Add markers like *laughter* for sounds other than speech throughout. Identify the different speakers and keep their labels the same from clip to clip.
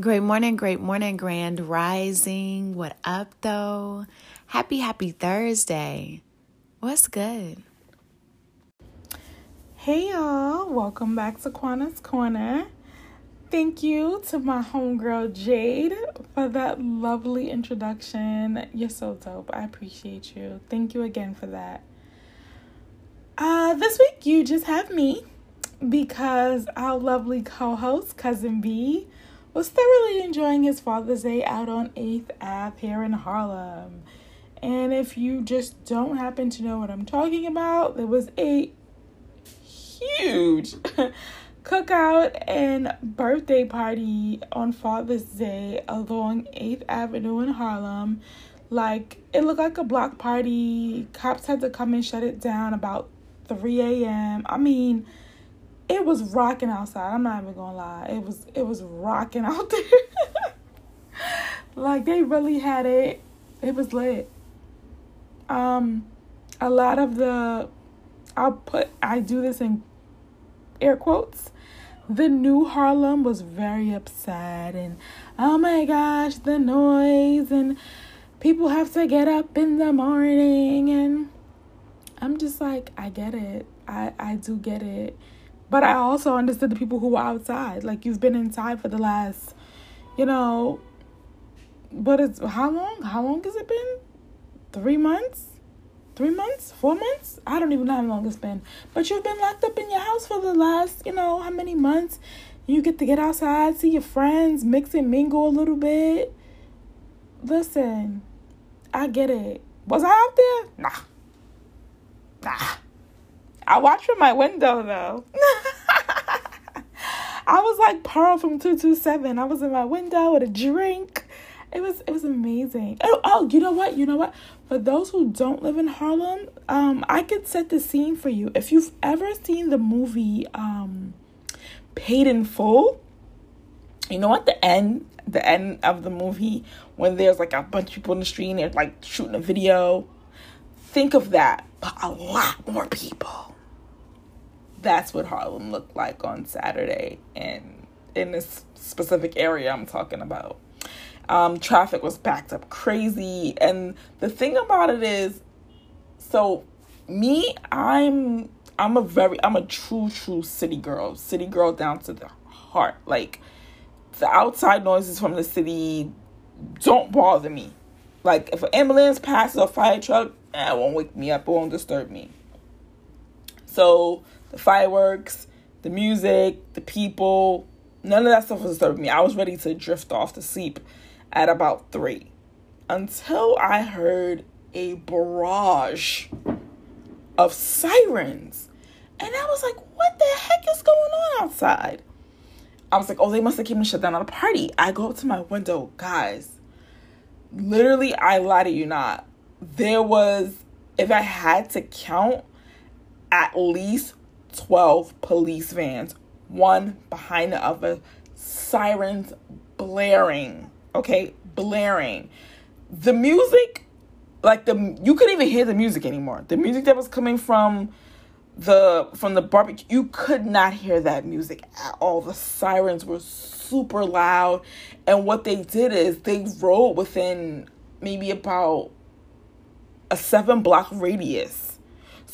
Speaker 1: Great morning, great morning, grand rising. What up, though? Happy, happy Thursday. What's good?
Speaker 2: Hey, y'all. Welcome back to Quana's Quorner. Thank you to my homegirl Jade for that lovely introduction. You're so dope. I appreciate you. Thank you again for that. Uh, this week you just have me because our lovely co-host, Cousin B, was thoroughly enjoying his Father's Day out on 8th Ave here in Harlem. And if you just don't happen to know what I'm talking about, there was a huge *laughs* cookout and birthday party on Father's Day along 8th Avenue in Harlem. Like, it looked like a block party. Cops had to come and shut it down about 3 a.m. I mean, it was rocking outside. I'm not even gonna lie. It was it was rocking out there. *laughs* like they really had it. It was lit. Um, a lot of the, I'll put I do this in air quotes. The new Harlem was very upset and oh my gosh, the noise and people have to get up in the morning and I'm just like I get it. I I do get it but I also understood the people who were outside. Like you've been inside for the last, you know, but it's how long? How long has it been? Three months? Three months? Four months? I don't even know how long it's been. But you've been locked up in your house for the last, you know, how many months? You get to get outside, see your friends, mix and mingle a little bit. Listen, I get it. Was I out there? Nah. Nah. I watched from my window though. *laughs* I was like Pearl from 227. I was in my window with a drink. It was it was amazing. Oh, oh, you know what? You know what? For those who don't live in Harlem, um, I could set the scene for you. If you've ever seen the movie um Paid in Full, you know at the end, the end of the movie when there's like a bunch of people in the street and they're like shooting a video. Think of that, but a lot more people that's what Harlem looked like on Saturday and in this specific area I'm talking about. Um, traffic was backed up crazy. And the thing about it is, so me, I'm I'm a very I'm a true, true city girl. City girl down to the heart. Like the outside noises from the city don't bother me. Like if an ambulance passes or fire truck, eh, it won't wake me up, it won't disturb me. So the fireworks, the music, the people, none of that stuff was disturbing me. I was ready to drift off to sleep at about three until I heard a barrage of sirens. And I was like, what the heck is going on outside? I was like, oh, they must have came and shut down a party. I go up to my window, guys. Literally, I lie to you not. There was, if I had to count, at least 12 police vans, one behind the other, sirens blaring, okay, blaring. The music, like the you couldn't even hear the music anymore. The music that was coming from the from the barbecue, you could not hear that music at all. The sirens were super loud, and what they did is they rode within maybe about a seven block radius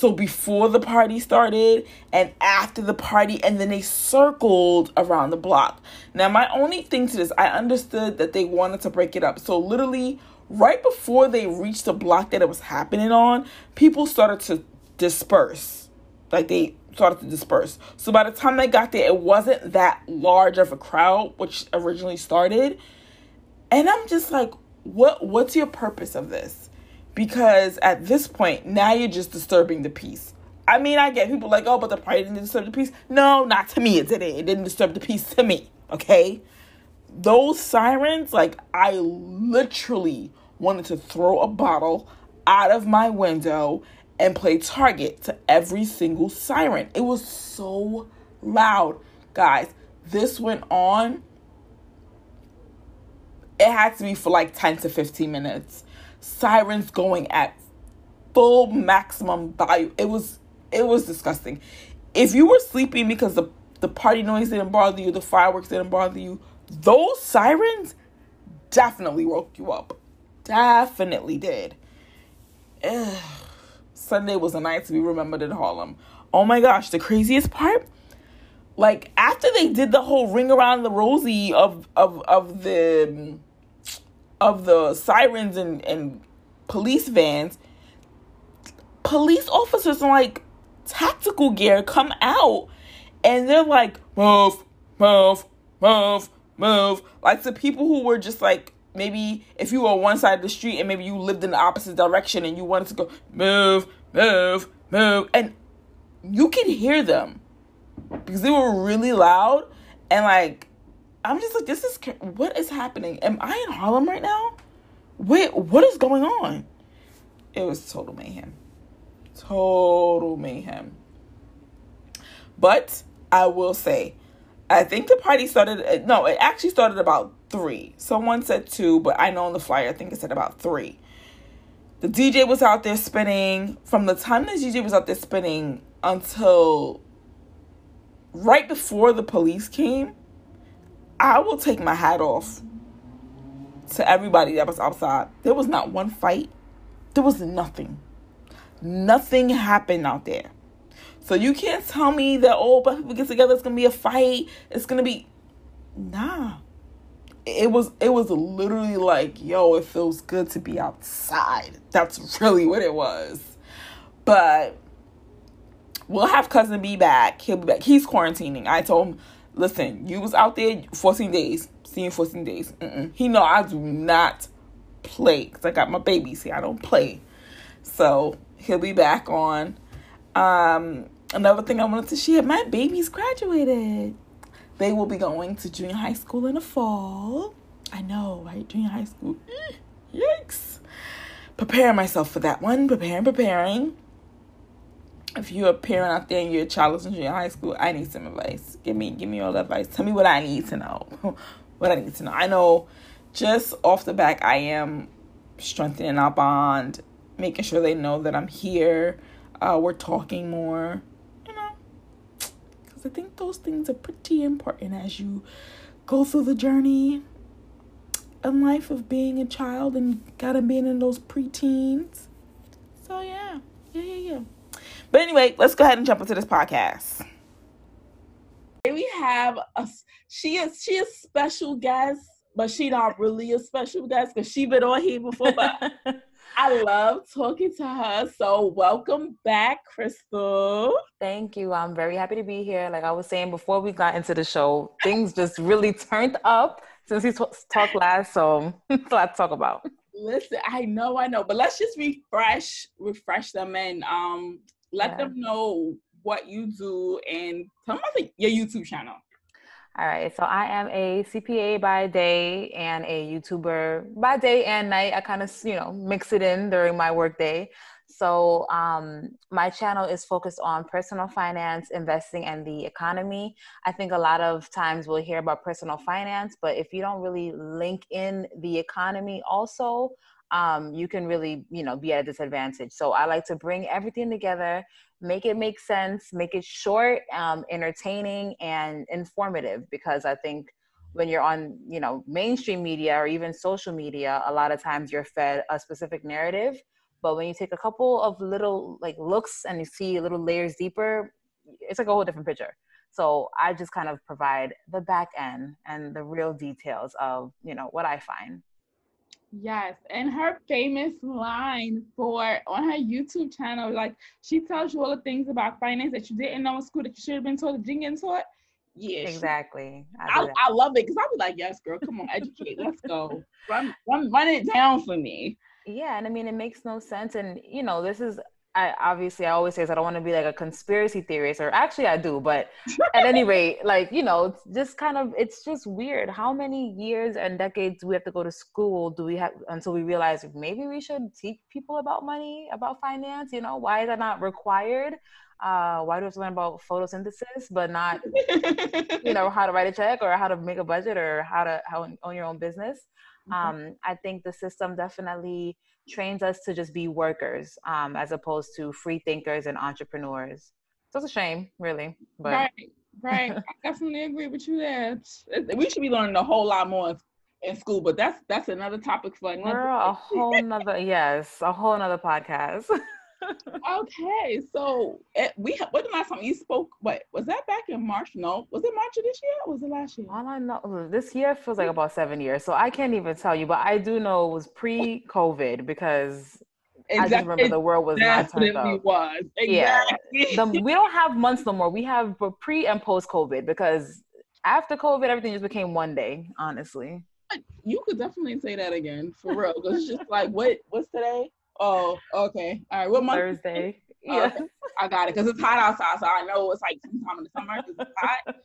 Speaker 2: so before the party started and after the party, and then they circled around the block. Now, my only thing to this, I understood that they wanted to break it up. So literally, right before they reached the block that it was happening on, people started to disperse. Like they started to disperse. So by the time they got there, it wasn't that large of a crowd, which originally started. And I'm just like, what what's your purpose of this? Because at this point now you're just disturbing the peace. I mean, I get people like, oh, but the party didn't disturb the peace. No, not to me. It didn't. It didn't disturb the peace to me. Okay, those sirens, like I literally wanted to throw a bottle out of my window and play target to every single siren. It was so loud, guys. This went on. It had to be for like 10 to 15 minutes sirens going at full maximum volume. It was it was disgusting. If you were sleeping because the the party noise didn't bother you, the fireworks didn't bother you, those sirens definitely woke you up. Definitely did. Ugh. Sunday was a night to be remembered in Harlem. Oh my gosh, the craziest part? Like after they did the whole ring around the rosy of of of the of the sirens and, and police vans, police officers in like tactical gear come out and they're like, move, move, move, move. Like the people who were just like maybe if you were on one side of the street and maybe you lived in the opposite direction and you wanted to go move, move, move, and you can hear them because they were really loud and like I'm just like this is what is happening? Am I in Harlem right now? Wait, what is going on? It was total mayhem. Total mayhem. But I will say, I think the party started. Uh, no, it actually started about three. Someone said two, but I know on the flyer, I think it said about three. The DJ was out there spinning from the time the DJ was out there spinning until right before the police came. I will take my hat off to everybody that was outside. There was not one fight. There was nothing. Nothing happened out there. So you can't tell me that oh, but we get together, it's gonna be a fight. It's gonna be nah it was it was literally like yo it feels good to be outside that's really what it was but we'll have Cousin B back he'll be back he's quarantining i told him listen you was out there 14 days seeing 14 days Mm-mm. he know i do not play because i got my babies here i don't play so he'll be back on um another thing i wanted to share my babies graduated they will be going to junior high school in the fall. I know, right? Junior high school. Yikes. Preparing myself for that one. Preparing, preparing. If you're a parent out there and your child is in junior high school, I need some advice. Give me, give me all the advice. Tell me what I need to know. *laughs* what I need to know. I know just off the back, I am strengthening our bond, making sure they know that I'm here. Uh, we're talking more you know. because I think those things are pretty important as you go through the journey in life of being a child and of being in those preteens. So yeah, yeah, yeah, yeah. But anyway, let's go ahead and jump into this podcast. We have a she is she is special guest, but she not really a special guest because she been on here before. But *laughs* I love talking to her. So welcome back, Krystal.
Speaker 3: Thank you. I'm very happy to be here. Like I was saying before we got into the show, things just really turned up since we t- talked last. So *laughs* a lot to talk about.
Speaker 2: Listen, I know, I know, but let's just refresh, refresh them and um let yeah. them know what you do and tell them about your YouTube channel.
Speaker 3: All right, so I am a CPA by day and a YouTuber by day and night. I kind of, you know, mix it in during my workday. So um, my channel is focused on personal finance, investing, and the economy. I think a lot of times we'll hear about personal finance, but if you don't really link in the economy also, um, you can really, you know, be at a disadvantage. So I like to bring everything together, make it make sense, make it short, um, entertaining, and informative. Because I think when you're on, you know, mainstream media or even social media, a lot of times you're fed a specific narrative. But when you take a couple of little like looks and you see little layers deeper, it's like a whole different picture. So I just kind of provide the back end and the real details of, you know, what I find.
Speaker 2: Yes, and her famous line for on her YouTube channel, like she tells you all the things about finance that you didn't know in school that you should have been taught that you didn't taught.
Speaker 3: Yeah, exactly.
Speaker 2: I, I, I, love it because I'll be like, yes, girl, come on, educate, let's go, run, run, run it down for me.
Speaker 3: Yeah, and I mean, it makes no sense, and you know, this is I obviously I always say is I don't want to be like a conspiracy theorist, or actually I do, but at any rate, *laughs* like you know, just kind of it's just weird. How many years and decades do we have to go to school? Do we have until we realize maybe we should teach people about money, about finance? You know, why is that not required? Uh, why do we have to learn about photosynthesis, but not you know how to write a check or how to make a budget or how to how own your own business? Mm-hmm. Um, I think the system definitely trains us to just be workers um, as opposed to free thinkers and entrepreneurs. So it's a shame, really. But
Speaker 2: right. Right. I definitely agree with you there. We should be learning a whole lot more in school, but that's that's another topic for another.
Speaker 3: Girl, a whole nother yes, a whole nother podcast. *laughs*
Speaker 2: okay, so it, eh, we what the last time you spoke? What was that back in March? No, was it March of this year? was it last year?
Speaker 3: All I know this year feels like about seven years, so I can't even tell you. But I do know it was pre-COVID because exactly. I just remember the world was not turned up.
Speaker 2: Was exactly.
Speaker 3: yeah. The, we don't have months no more. We have pre and post COVID because after COVID, everything just became one day. Honestly,
Speaker 2: you could definitely say that again for real. Because it's just like what what's today? Oh, okay. All right. What month?
Speaker 3: Thursday.
Speaker 2: Yeah. Okay. I got it because it's hot outside, so I know it's like sometime in the summer it's hot.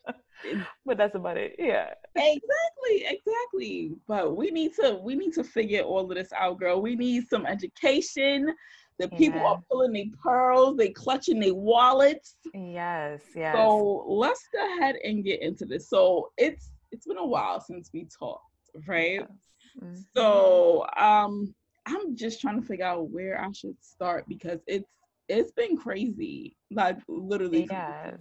Speaker 2: *laughs*
Speaker 3: but that's about it. Yeah.
Speaker 2: Exactly. Exactly. But we need to we need to figure all of this out, girl. We need some education. The people yeah. are pulling their pearls, they clutching their wallets.
Speaker 3: Yes, yes.
Speaker 2: So let's go ahead and get into this. So it's it's been a while since we talked, right? Yes. Mm-hmm. So um I'm just trying to figure out where I should start because it's it's been crazy. Like literally.
Speaker 3: Yes.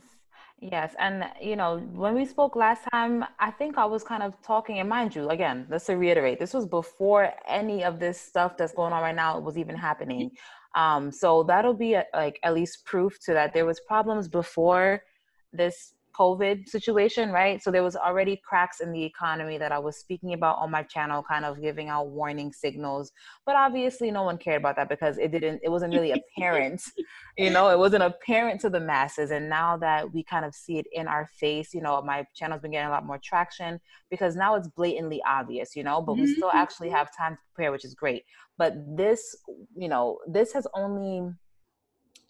Speaker 3: Yes. And you know, when we spoke last time, I think I was kind of talking, and mind you, again, let's reiterate, this was before any of this stuff that's going on right now was even happening. Um, so that'll be a, like at least proof to that there was problems before this COVID situation, right? So there was already cracks in the economy that I was speaking about on my channel, kind of giving out warning signals. But obviously, no one cared about that because it didn't, it wasn't really apparent, *laughs* you know, it wasn't apparent to the masses. And now that we kind of see it in our face, you know, my channel's been getting a lot more traction because now it's blatantly obvious, you know, but we still actually mm-hmm. have time to prepare, which is great. But this, you know, this has only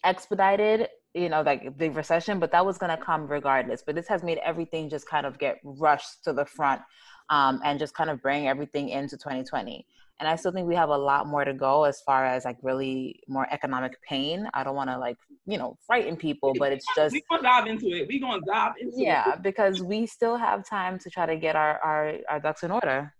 Speaker 3: expedited you know like the recession but that was going to come regardless. But this has made everything just kind of get rushed to the front um, and just kind of bring everything into 2020 and i still think we have a lot more to go as far as like really more economic pain. I don't want to like you know frighten people but it's *laughs* just
Speaker 2: we're gonna dive into it. We're gonna dive into
Speaker 3: yeah it. because we still have time to try to get our, our our ducks in order.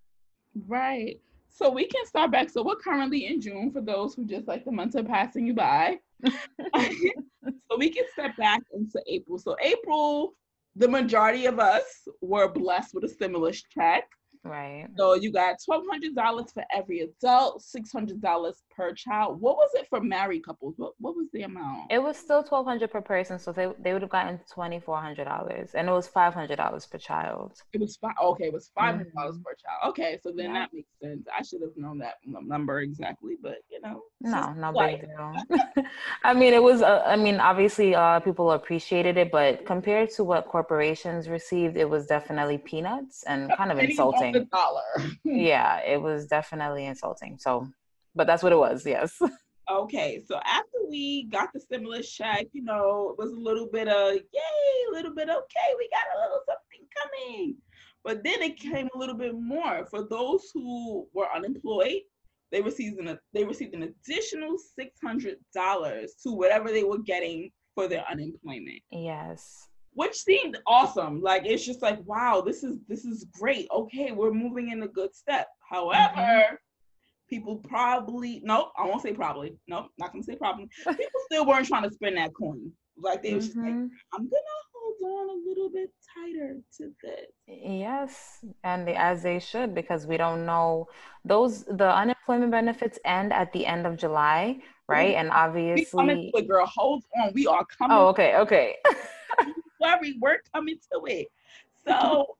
Speaker 2: Right. So we can start back. So we're currently in june for those who just like the months are passing you by *laughs* so we can step back into April. So April, the majority of us were blessed with a stimulus check.
Speaker 3: Right.
Speaker 2: So you got twelve hundred dollars for every adult, six hundred dollars per child. What was it for married couples? What what was the amount?
Speaker 3: It was still twelve hundred per person, so they they would have gotten twenty four hundred dollars, and it was five hundred dollars per child.
Speaker 2: It was five. Okay, it was five hundred dollars mm-hmm. per child. Okay, so then yeah. that makes sense. I should have known that number exactly, but you know.
Speaker 3: No, no big deal. *laughs* I mean, it was. Uh, I mean, obviously, of people appreciated it, but compared to what corporations received, it was definitely peanuts and kind of insulting
Speaker 2: dollar. *laughs*
Speaker 3: yeah, it was definitely insulting. So, but that's what it was. Yes.
Speaker 2: Okay, so after we got the stimulus check, you know, it was a little bit of yay, a little bit okay, we got a little something coming. But then it came a little bit more for those who were unemployed. They received an they received an additional six hundred dollars to whatever they were getting for their unemployment.
Speaker 3: Yes
Speaker 2: which seemed awesome. Like it's just like, wow, this is this is great. Okay, we're moving in a good step. However, mm-hmm. People probably no, I won't say probably. No, not gonna say probably. People still weren't trying to spend that coin. Like they mm-hmm. was like, mm-hmm. I'm gonna hold on a little bit tighter to this.
Speaker 3: Yes, and they, as they should, because we don't know those the unemployment benefits end at the end of July, right? And obviously, we
Speaker 2: coming to it, girl. Hold on, we are coming.
Speaker 3: Oh, okay, okay. *laughs*
Speaker 2: worry, we're coming to it. So,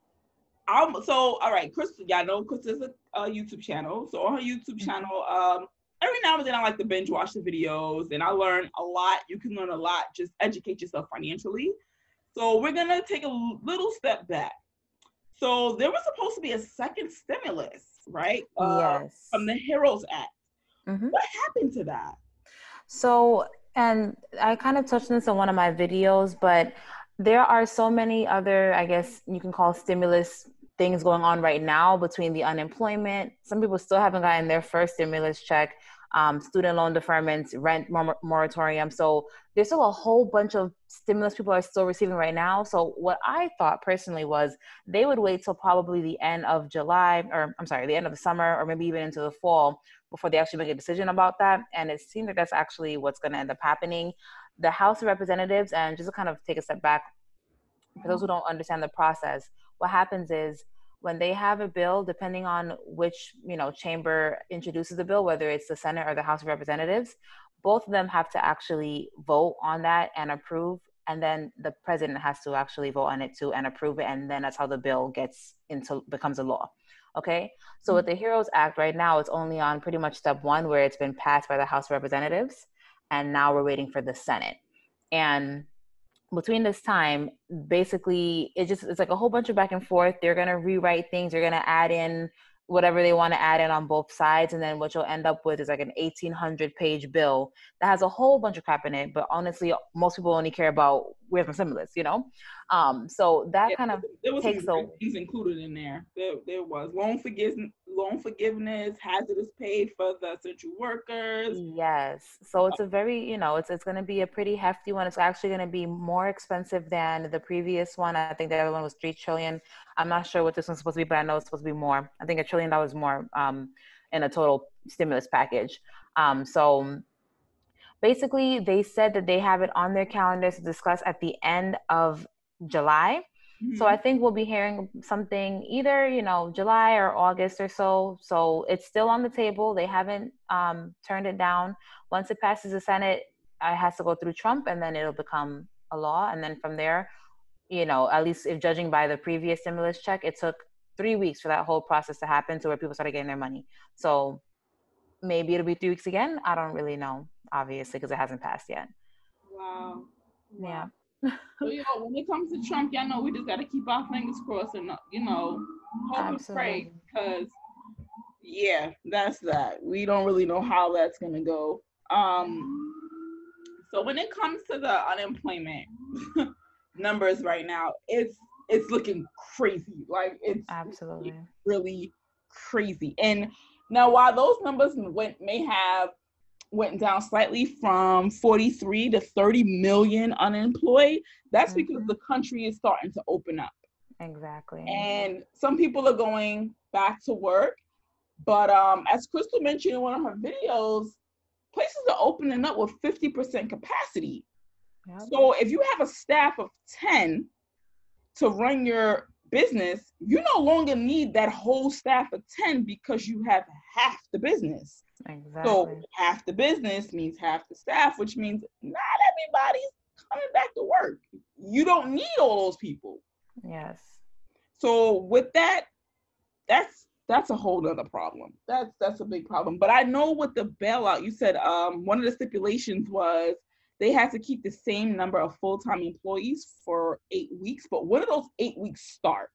Speaker 2: I'm so all right. Chris, y'all know Chris is a, a YouTube channel. So on her YouTube mm-hmm. channel, um, every now and then I like to binge watch the videos, and I learn a lot. You can learn a lot. Just educate yourself financially. So we're gonna take a little step back. So there was supposed to be a second stimulus, right?
Speaker 3: Uh, yes.
Speaker 2: From the Heroes Act. Mm-hmm. What happened to that?
Speaker 3: So, and I kind of touched on this in one of my videos, but there are so many other, I guess you can call stimulus things going on right now between the unemployment. Some people still haven't gotten their first stimulus check, um, student loan deferments, rent mor- moratorium. So there's still a whole bunch of stimulus people are still receiving right now. So what I thought personally was they would wait till probably the end of July, or I'm sorry, the end of the summer, or maybe even into the fall before they actually make a decision about that. And it seems like that's actually what's going to end up happening the House of Representatives, and just to kind of take a step back, For those who don't understand the process, what happens is when they have a bill, depending on which you know chamber introduces the bill, whether it's the Senate or the House of Representatives, both of them have to actually vote on that and approve. And then the president has to actually vote on it too and approve it. And then that's how the bill gets into becomes a law. Okay? So mm-hmm. with the heroes act right now it's only on pretty much step one where it's been passed by the house of representatives. And now we're waiting for the senate. And between this time basically it just it's like a whole bunch of back and forth. They're to rewrite things they're to add in whatever they want to add in on both sides and then what you'll end up with is like an 1800 page bill that has a whole bunch of crap in it but honestly most people only care about where's my stimulus you know um so that yeah, kind of
Speaker 2: there was takes some things included in there. there there was loan forgiveness loan forgiveness hazardous pay for the essential workers
Speaker 3: yes so it's a very you know it's, it's going to be a pretty hefty one it's actually going to be more expensive than the previous one i think the other one was 3 trillion I'm not sure what this one's supposed to be, but I know it's supposed to be more. I think a trillion dollars more um, in a total stimulus package. Um, so basically, they said that they have it on their calendars to discuss at the end of July. Mm-hmm. So I think we'll be hearing something either, you know, July or August or so. So it's still on the table. They haven't um, turned it down. Once it passes the Senate, it has to go through Trump, and then it'll become a law. And then from there, you know, at least if judging by the previous stimulus check, it took three weeks for that whole process to happen to where people started getting their money. So maybe it'll be three weeks again. I don't really know, obviously, because it hasn't passed yet.
Speaker 2: Wow.
Speaker 3: Yeah. *laughs*
Speaker 2: so yo, when it comes to Trump, y'all know we just gotta keep our fingers crossed and you know hope Absolutely. and pray because yeah, that's that. We don't really know how that's gonna go. Um, so when it comes to the unemployment, *laughs* numbers right now, it's it's looking crazy. Like it's
Speaker 3: absolutely
Speaker 2: really crazy. And now while those numbers went may have went down slightly from 43 to 30 million unemployed, that's mm-hmm. because the country is starting to open up.
Speaker 3: Exactly.
Speaker 2: And some people are going back to work. But um, as Krystal mentioned in one of her videos, places are opening up with 50% capacity. So if you have a staff of 10 to run your business, you no longer need that whole staff of 10 because you have half the business.
Speaker 3: Exactly.
Speaker 2: So half the business means half the staff, which means not everybody's coming back to work. You don't need all those people.
Speaker 3: Yes.
Speaker 2: So with that, that's that's a whole other problem. That's that's a big problem. But I know with the bailout, you said um, one of the stipulations was they had to keep the same number of full-time employees for eight weeks but when do those eight weeks start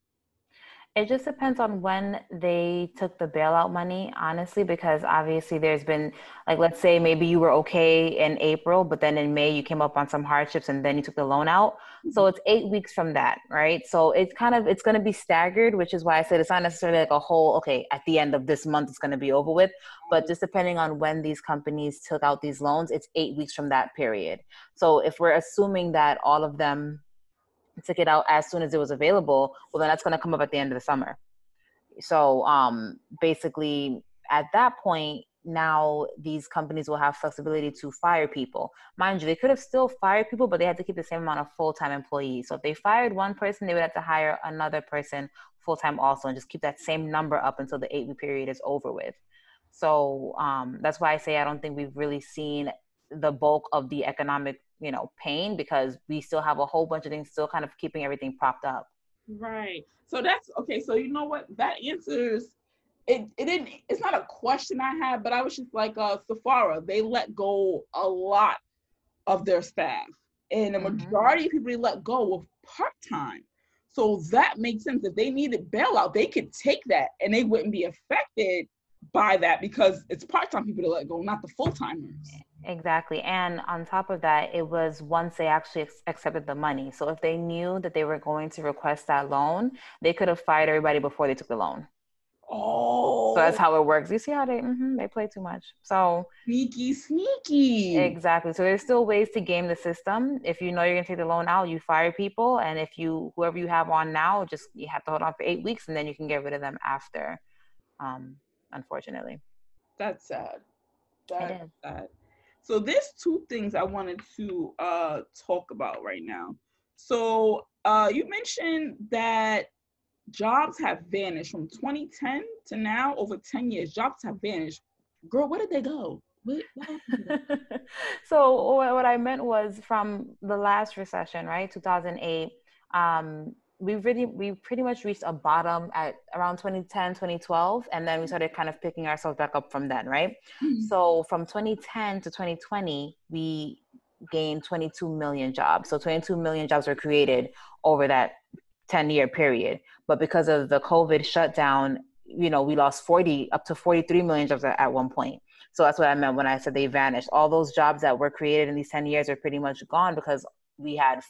Speaker 3: it just depends on when they took the bailout money, honestly, because obviously there's been, like, let's say maybe you were okay in April, but then in May you came up on some hardships and then you took the loan out. So mm-hmm. it's eight weeks from that, right? So it's kind of, it's going to be staggered, which is why I said it's not necessarily like a whole, okay, at the end of this month it's going to be over with, but just depending on when these companies took out these loans, it's eight weeks from that period. So if we're assuming that all of them took it out as soon as it was available, well, then that's going to come up at the end of the summer. So um, basically, at that point, now these companies will have flexibility to fire people. Mind you, they could have still fired people, but they had to keep the same amount of full time employees. So if they fired one person, they would have to hire another person full time also and just keep that same number up until the eight week period is over with. So um, that's why I say I don't think we've really seen the bulk of the economic you know pain because we still have a whole bunch of things still kind of keeping everything propped up.
Speaker 2: Right. So that's okay so you know what? That answers it, it didn't it's not a question i had but i was just like uh Sephora they let go a lot of their staff. And the mm-hmm. majority of people they let go were part-time. So that makes sense. If they needed bailout they could take that and they wouldn't be affected by that because it's part-time people to let go not the full-timers
Speaker 3: Exactly. And on top of that, it was once they actually ex- accepted the money. So if they knew that they were going to request that loan, they could have fired everybody before they took the loan.
Speaker 2: Oh.
Speaker 3: So that's how it works. You see how they mm-hmm, they play too much. So
Speaker 2: sneaky, sneaky.
Speaker 3: Exactly. So there's still ways to game the system. If you know you're gonna take the loan out, you fire people, and if you whoever you have on now, just you have to hold on for eight weeks, and then you can get rid of them after. Um, unfortunately.
Speaker 2: That's sad. That is sad. So there's two things I wanted to uh, talk about right now. So uh, you mentioned that jobs have vanished from 2010 to now, over 10 years. Jobs have vanished. Girl, where did they go? *laughs*
Speaker 3: So what I meant was from the last recession, right, 2008. Um, we really we pretty much reached a bottom at around 2010 2012 and then we started kind of picking ourselves back up from then right? Mm-hmm. so from 2010 to 2020 we gained 22 million jobs. So 22 million jobs were created over that 10 year period. But because of the covid shutdown you know we lost 40 up to 43 million jobs at, at one point. So that's what i meant when i said they vanished. All those jobs that were created in these 10 years are pretty much gone because we had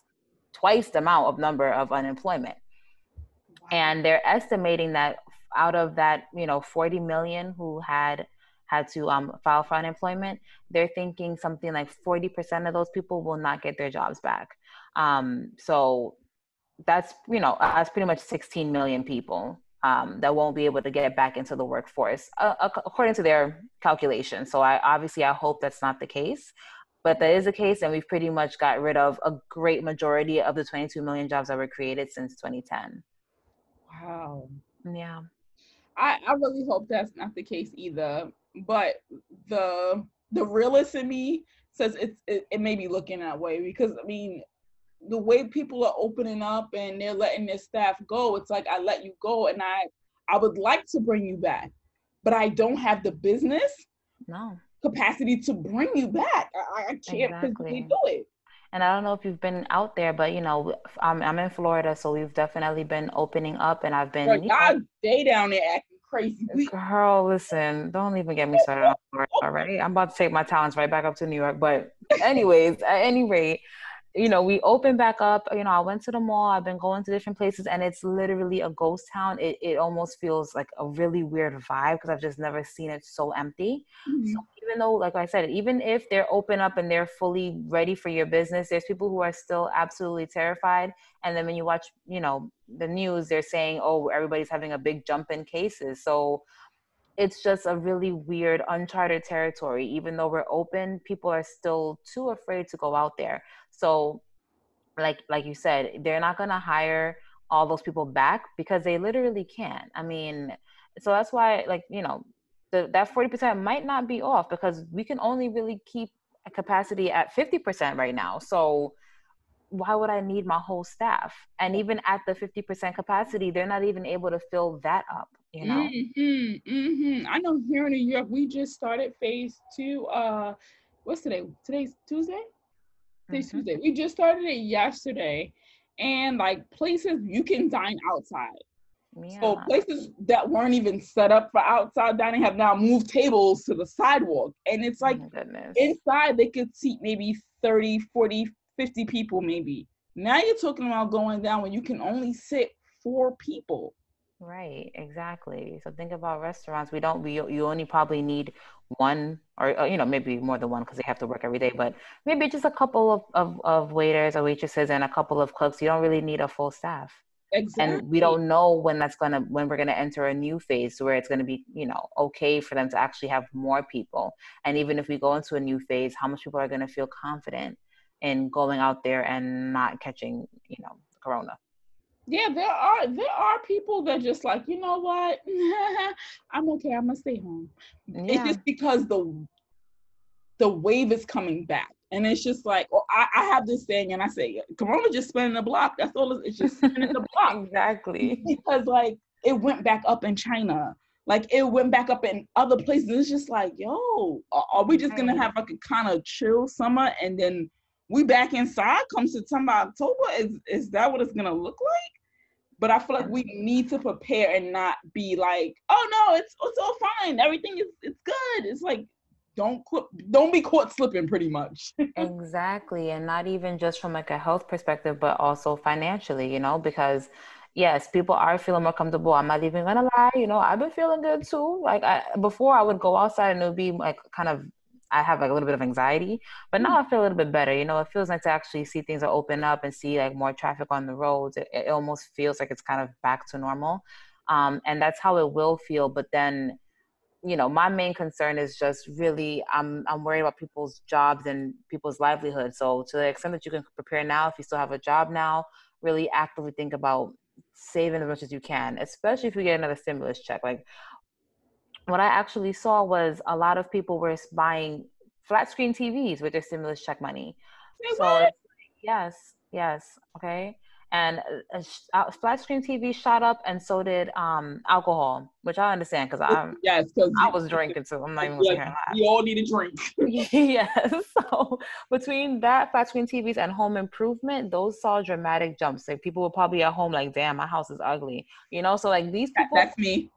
Speaker 3: twice the amount of number of unemployment. Wow. And they're estimating that out of that, you know, 40 million who had had to um, file for unemployment, they're thinking something like 40% of those people will not get their jobs back. Um, so that's, you know, that's pretty much 16 million people um, that won't be able to get back into the workforce, uh, according to their calculations. So I obviously I hope that's not the case but that is the case and we've pretty much got rid of a great majority of the 22 million jobs that were created since 2010
Speaker 2: wow.
Speaker 3: Yeah.
Speaker 2: I i really hope that's not the case either but the the realist in me says it's it, it may be looking that way because i mean the way people are opening up and they're letting their staff go it's like i let you go and i i would like to bring you back but i don't have the business.
Speaker 3: No
Speaker 2: capacity to bring you back. I, I can't exactly. physically do it.
Speaker 3: And I don't know if you've been out there, but you know, I'm I'm in Florida, so we've definitely been opening up, and I've been.
Speaker 2: Girl, y'all stay down there acting crazy.
Speaker 3: Girl, listen, don't even get me started on Florida. All right, I'm about to take my talents right back up to New York. But anyways, at any rate, you know, we opened back up. You know, I went to the mall. I've been going to different places, and it's literally a ghost town. It it almost feels like a really weird vibe because I've just never seen it so empty. Mm-hmm. So even though, like I said, even if they're open up and they're fully ready for your business, there's people who are still absolutely terrified. And then when you watch, you know, the news, they're saying, "Oh, everybody's having a big jump in cases." So it's just a really weird uncharted territory even though we're open people are still too afraid to go out there so like like you said they're not to hire all those people back because they literally can't i mean so that's why like you know the, that 40% might not be off because we can only really keep a capacity at 50% right now so why would I need my whole staff? And even at the 50% capacity, they're not even able to fill that up, you know?
Speaker 2: Mm-hmm, mm-hmm. I know here in New York, we just started phase two. Uh, what's today? Today's Tuesday? Today's mm-hmm. Tuesday. We just started it yesterday. And like places you can dine outside. Yeah. So places that weren't even set up for outside dining have now moved tables to the sidewalk. And it's like oh inside they could seat maybe 30, 40, 50 people maybe. Now you're talking about going down when you can only sit four people.
Speaker 3: Right, exactly. So think about restaurants. We don't. We you only probably need one, or, or you know maybe more than one because they have to work every day. But maybe just a couple of, of of waiters or waitresses and a couple of cooks. You don't really need a full staff.
Speaker 2: Exactly.
Speaker 3: And we don't know when that's gonna when we're gonna enter a new phase where it's gonna be you know okay for them to actually have more people. And even if we go into a new phase, how much people are gonna feel confident in going out there and not catching, you know, corona.
Speaker 2: Yeah, there are there are people that just like, you know what? *laughs* I'm okay, I'm gonna stay home. Yeah. It's just because the the wave is coming back. And it's just like, well, I, I have this thing and I say, Corona just spinning the block. That's all it's, it's just *laughs* spinning the block.
Speaker 3: exactly. *laughs*
Speaker 2: Because like it went back up in China like it went back up in other places. It's just like, yo, are we just gonna have like a kind of chill summer and then we back inside come September, October. Is is that what it's gonna look like? But I feel like we need to prepare and not be like, oh no, it's it's all fine. Everything is it's good. It's like don't don't be caught slipping pretty much *laughs*
Speaker 3: exactly and not even just from like a health perspective but also financially you know because yes people are feeling more comfortable i'm not even gonna lie you know i've been feeling good too like I, before i would go outside and it would be like kind of I have like a little bit of anxiety, but now I feel a little bit better. You know, it feels nice to actually see things are open up and see like more traffic on the roads. It, it almost feels like it's kind of back to normal. Um, and that's how it will feel. But then you know, my main concern is just really I'm I'm worried about people's jobs and people's livelihood. So to the extent that you can prepare now, if you still have a job now, really actively think about saving as much as you can, especially if you get another stimulus check. Like what I actually saw was a lot of people were buying flat screen TVs with their stimulus check money.
Speaker 2: Say
Speaker 3: so yes, yes, okay. And uh, uh, flat screen TV shot up, and so did um, alcohol, which I understand because I *laughs*
Speaker 2: yes, because
Speaker 3: I was drinking too. I'm not even
Speaker 2: yes, we all need a drink. *laughs* *laughs*
Speaker 3: yes. So between that flat screen TVs and home improvement, those saw dramatic jumps. Like people were probably at home like, "Damn, my house is ugly," you know. So like these people,
Speaker 2: that's me.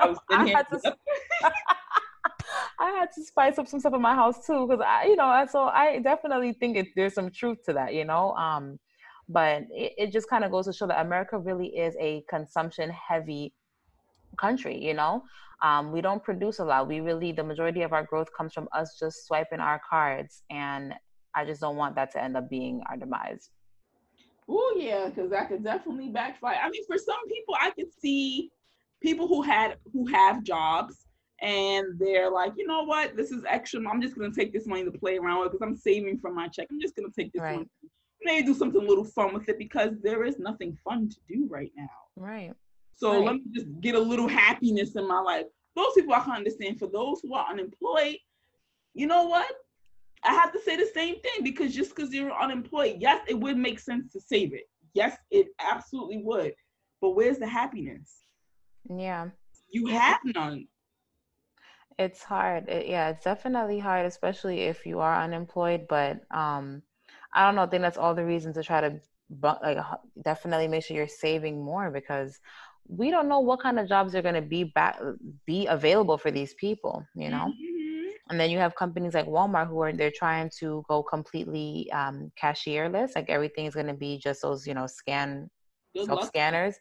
Speaker 2: That's,
Speaker 3: Yeah,
Speaker 2: I
Speaker 3: I had to *laughs* I had to spice up some stuff in my house too, because I, you know, so I definitely think it, there's some truth to that, you know. Um, but it, it just kind of goes to show that America really is a consumption-heavy country, you know. Um, we don't produce a lot. We really, the majority of our growth comes from us just swiping our cards, and I just don't want that to end up being our demise.
Speaker 2: Oh yeah, because that could definitely backfire. I mean, for some people, I could see people who had who have jobs and they're like, you know what, this is extra. I'm just gonna take this money to play around with because I'm saving from my check. I'm just gonna take this
Speaker 3: Right.
Speaker 2: one, maybe do something a little fun with it because there is nothing fun to do right now.
Speaker 3: Right.
Speaker 2: So
Speaker 3: Right.
Speaker 2: let me just get a little happiness in my life. Those people I can understand. For those who are unemployed, you know what? I have to say the same thing because just because you're unemployed, yes, it would make sense to save it. Yes, it absolutely would. But where's the happiness?
Speaker 3: Yeah.
Speaker 2: You have none.
Speaker 3: It's hard. It, yeah, it's definitely hard, especially if you are unemployed. But um, I don't know. I think that's all the reason to try to like definitely make sure you're saving more because we don't know what kind of jobs are going to be back be available for these people. You know.
Speaker 2: Mhm.
Speaker 3: And then you have companies like Walmart who are they're trying to go completely um, cashierless. Like everything is going to be just those you know scan self scanners.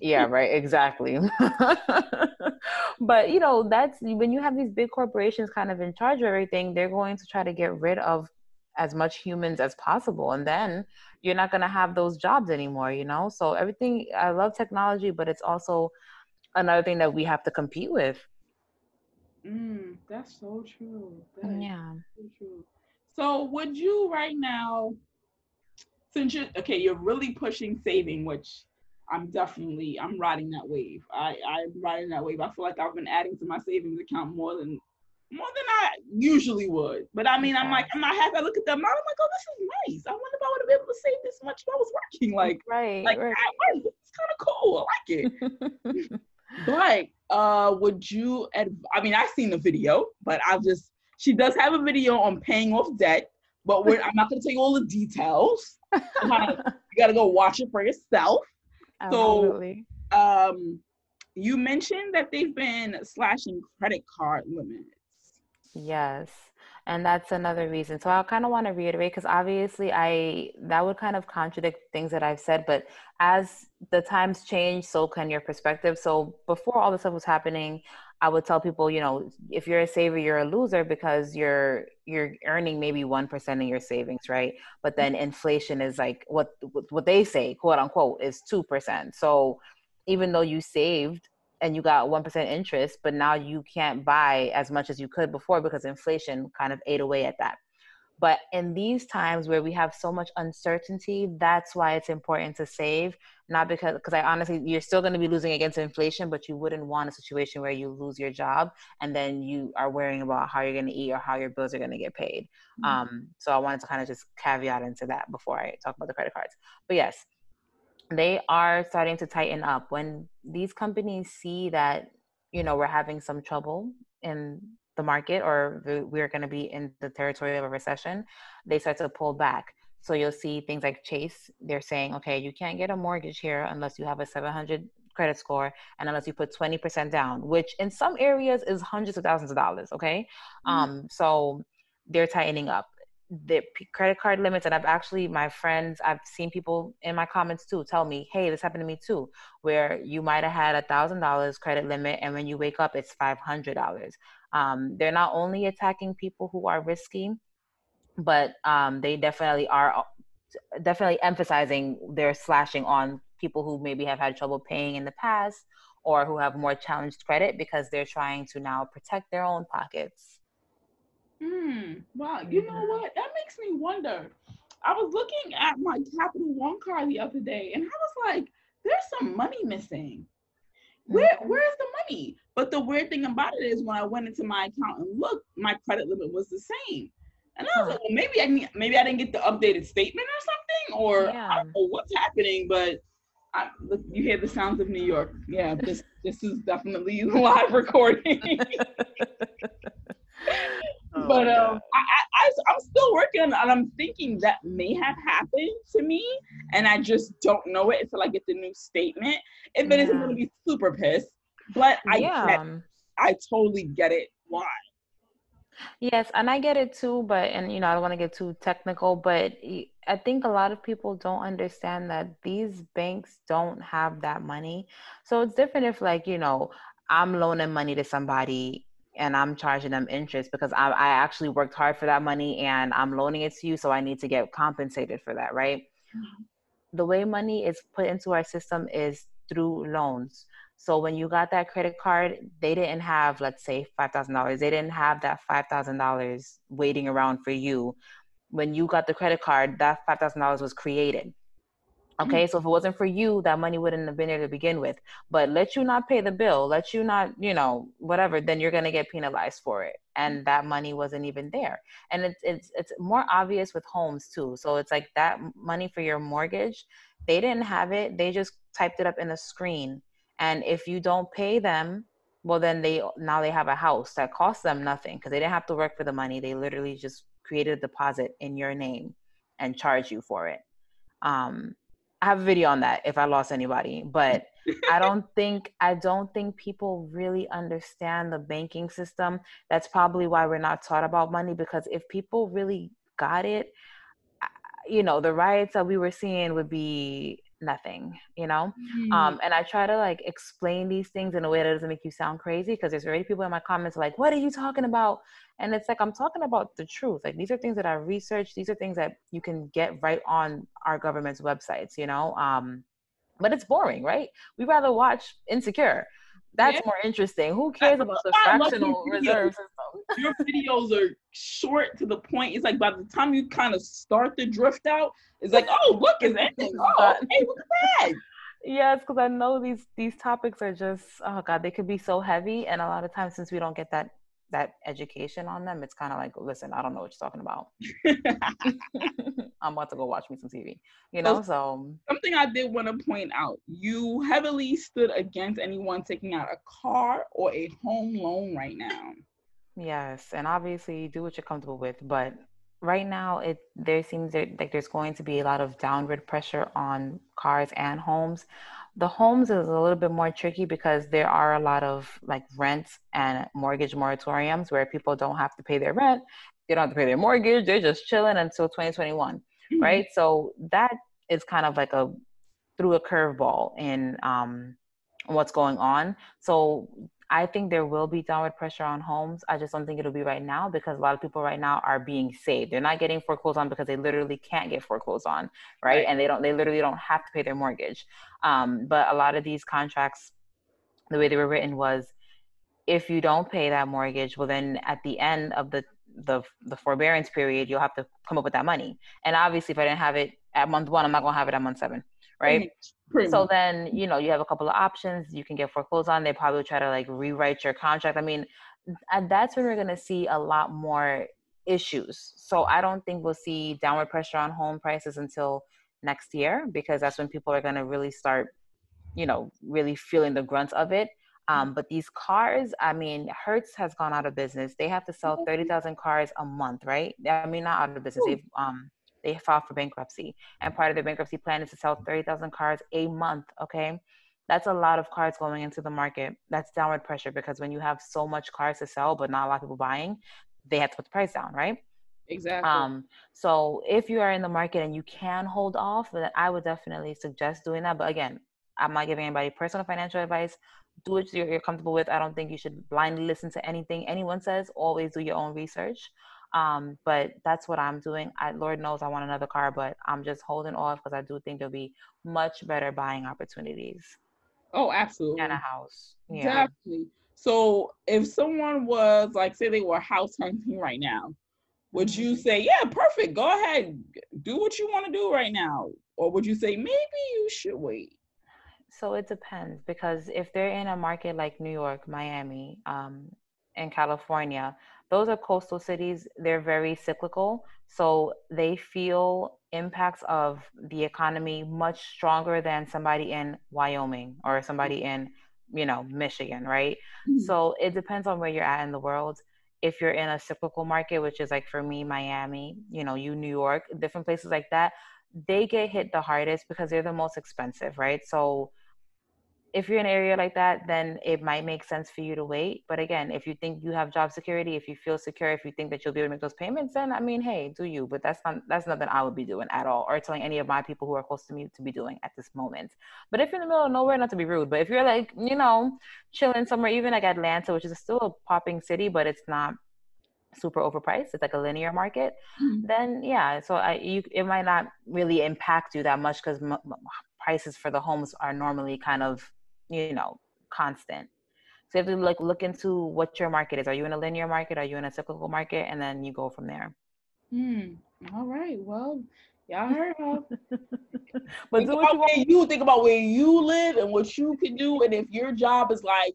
Speaker 3: Yeah, right, exactly. *laughs* but you know, that's when you have these big corporations kind of in charge of everything, they're going to try to get rid of as much humans as possible. And then you're not going to have those jobs anymore, you know? So everything, I love technology, but it's also another thing that we have to compete with.
Speaker 2: Mm, that's so true. That
Speaker 3: Yeah.
Speaker 2: so true. So would you right now, since you're okay, you're really pushing saving, which I'm definitely I'm riding that wave. I I'm riding that wave. I feel like I've been adding to my savings account more than more than I usually would. But I mean, I'm like I'm not happy. I look at the amount. I'm like, oh, this is nice. I wonder if I would have been able to save this much if I was working. Like
Speaker 3: right,
Speaker 2: like
Speaker 3: right.
Speaker 2: work. It's kind of cool. I like it. *laughs* But uh, would you? Adv- I mean, I've seen the video, but I'll just. She does have a video on paying off debt, but we're, I'm not going to tell you all the details. *laughs* You got to go watch it for yourself. So- Um, you mentioned that they've been slashing credit card limits.
Speaker 3: Yes. And that's another reason. So I kind of want to reiterate because obviously I that would kind of contradict things that I've said, but as the times change, so can your perspective. So before all this stuff was happening, I would tell people, you know, if you're a saver, you're a loser because you're you're earning maybe one percent of your savings, right? But then mm-hmm. inflation is like what what they say, quote unquote, is two percent. So even though you saved and you got 1% interest, but now you can't buy as much as you could before because inflation kind of ate away at that. But in these times where we have so much uncertainty, that's why it's important to save. Not because, because I honestly, you're still going to be losing against inflation, but you wouldn't want a situation where you lose your job and then you are worrying about how you're going to eat or how your bills are going to get paid. Um, so I wanted to kind of just caveat into that before I talk about the credit cards. But yes, they are starting to tighten up. When these companies see that you know we're having some trouble in the market or we're going to be in the territory of a recession they start to pull back. So you'll see things like chase they're saying okay you can't get a mortgage here unless you have a 700 credit score and unless you put 20% down which in some areas is hundreds of thousands of dollars okay?
Speaker 2: Mhm.
Speaker 3: um so they're tightening up the credit card limits and i've actually my friends i've seen people in my comments too tell me hey this happened to me too where you might have had a thousand dollars credit limit and when you wake up it's five hundred dollars um, they're not only attacking people who are risky but um, they definitely are uh, definitely emphasizing they're slashing on people who maybe have had trouble paying in the past or who have more challenged credit because they're trying to now protect their own pockets.
Speaker 2: Hmm. Wow. You know what? That makes me wonder. I was looking at my Capital One card the other day, and I was like, "There's some money missing. Where
Speaker 3: Mhm.
Speaker 2: Where's the money?" But the weird thing about it is, when I went into my account and looked, my credit limit was the same. And I was
Speaker 3: Huh.
Speaker 2: like, well, maybe I need, maybe I didn't get the updated statement or something, or I don't know what's happening. But I, look, you hear the sounds of New York. Yeah, this this is definitely *laughs* live recording. *laughs* *laughs*
Speaker 3: Oh
Speaker 2: but um,
Speaker 3: God.
Speaker 2: I, I, I, I'm still working on, and I'm thinking that may have happened to me, and I just don't know it until I get the new statement. If it isn't
Speaker 3: Yeah.
Speaker 2: going to be super pissed, but I
Speaker 3: yeah.
Speaker 2: get, I totally get it. Why?
Speaker 3: Yes, and I get it too, but and you know, I don't want to get too technical, but y- I think a lot of people don't understand that these banks don't have that money. So it's different if like, you know, I'm loaning money to somebody and I'm charging them interest because I, I actually worked hard for that money and I'm loaning it to you, so I need to get compensated for that, right? Mm-hmm. the way money is put into our system is through loans. So when you got that credit card, they didn't have, let's say, five thousand dollars. They didn't have that five thousand dollars waiting around for you. When you got the credit card, that five thousand dollars was created. Okay, so if it wasn't for you, that money wouldn't have been there to begin with. But let you not pay the bill, let you not, you know, whatever, then you're gonna get penalized for it. And that money wasn't even there. And it's it's it's more obvious with homes too. So it's like that money for your mortgage, they didn't have it. They just typed it up in a screen. And if you don't pay them, well then they now they have a house that costs them nothing because they didn't have to work for the money. They literally just created a deposit in your name and charge you for it. Um, I have a video on that if I lost anybody, but I *laughs* don't think I don't think people really understand the banking system. That's probably why we're not taught about money because if people really got it, you know, the riots that we were seeing would be nothing, you know? Um, and I try to like explain these things in a way that doesn't make you sound crazy because there's already people in my comments like, "What are you talking about?" And it's like I'm talking about the truth. Like these are things that I researched. These are things that you can get right on our government's websites. You know, um, but it's boring, right? We rather watch Insecure. That's
Speaker 2: Yeah.
Speaker 3: more interesting. Who cares about the fractional
Speaker 2: your videos.
Speaker 3: reserve system?
Speaker 2: Your videos are short to the point. It's like by the time you kind of start the drift out, it's like, oh, look, it's ending. Oh, look at that.
Speaker 3: Yes, because I know these these topics are just oh god, they could be so heavy, and a lot of times since we don't get that that education on them, it's kind of like, listen, I don't know what you're talking about. *laughs* I'm about to go watch me some TV, you know. So
Speaker 2: Something I did want to point out: you heavily stood against anyone taking out a car or a home loan right now.
Speaker 3: yes, and obviously do what you're comfortable with, but right now it there seems that, like there's going to be a lot of downward pressure on cars and homes. The homes is a little bit more tricky because there are a lot of like rents and mortgage moratoriums where people don't have to pay their rent, they don't have to pay their mortgage, they're just chilling until 2021, right? So that is kind of like a through a curveball in um, what's going on. So I think there will be downward pressure on homes. I just don't think it'll be right now because a lot of people right now are being saved. They're not getting foreclosed on because they literally can't get foreclosed on, right?
Speaker 2: Right.
Speaker 3: And they don't. They literally don't have to pay their mortgage. Um, but a lot of these contracts, the way they were written was, if you don't pay that mortgage, well, then at the end of the the the forbearance period, you'll have to come up with that money. And obviously, if I didn't have it at month one, I'm not gonna have it at month seven, right?
Speaker 2: Pretty
Speaker 3: So then, you know, you have a couple of options. You can get foreclosed on. They probably try to like rewrite your contract. I mean, and that's when we're going to see a lot more issues. So I don't think we'll see downward pressure on home prices until next year because that's when people are going to really start, you know, really feeling the grunt of it. Um, but these cars, I mean, Hertz has gone out of business. They have to sell 30,000 cars a month, right? I mean, not out of business. They've, um, they filed for bankruptcy and part of their bankruptcy plan is to sell 30,000 cars a month. Okay. That's a lot of cars going into the market. That's downward pressure because when you have so much cars to sell, but not a lot of people buying, they have to put the price down, right?
Speaker 2: exactly.
Speaker 3: Um, so if you are in the market and you can hold off, then I would definitely suggest doing that. But again, I'm not giving anybody personal financial advice. Do what you're, you're comfortable with. I don't think you should blindly listen to anything anyone says. Always do your own research. Um, but that's what I'm doing. I, Lord knows I want another car, but I'm just holding off because I do think there'll be much better buying opportunities.
Speaker 2: Oh, absolutely.
Speaker 3: And a house. Yeah.
Speaker 2: Definitely. So if someone was like, say they were house hunting right now, would you
Speaker 3: Mm-hmm.
Speaker 2: say, yeah, perfect, go ahead, do what you want to do right now? Or would you say, maybe you should wait?
Speaker 3: So it depends because if they're in a market like New York, Miami, um, and California, those are coastal cities. They're very cyclical. So they feel impacts of the economy much stronger than somebody in Wyoming or somebody in, you know, Michigan, right?
Speaker 2: Mhm.
Speaker 3: So it depends on where you're at in the world. If you're in a cyclical market, which is like for me, Miami, you know, you, New York, different places like that, they get hit the hardest because they're the most expensive, right? So if you're in an area like that, then it might make sense for you to wait. But again, if you think you have job security, if you feel secure, if you think that you'll be able to make those payments, then I mean, hey, do you? But that's not that's nothing I would be doing at all, or telling any of my people who are close to me to be doing at this moment. But if you're in the middle of nowhere, not to be rude, but if you're like, you know, chilling somewhere, even like Atlanta, which is still a popping city, but it's not super overpriced it's like a linear market
Speaker 2: Mhm.
Speaker 3: then yeah so I, you it might not really impact you that much because m- m- prices for the homes are normally kind of you know constant so you have to like look into what your market is are you in a linear market are you in a cyclical market and then you go from there
Speaker 2: Hmm. All right. Well, y'all *laughs* heard her.
Speaker 3: but
Speaker 2: think
Speaker 3: do what you want
Speaker 2: where you think about where you live and what you can do, and if your job is like,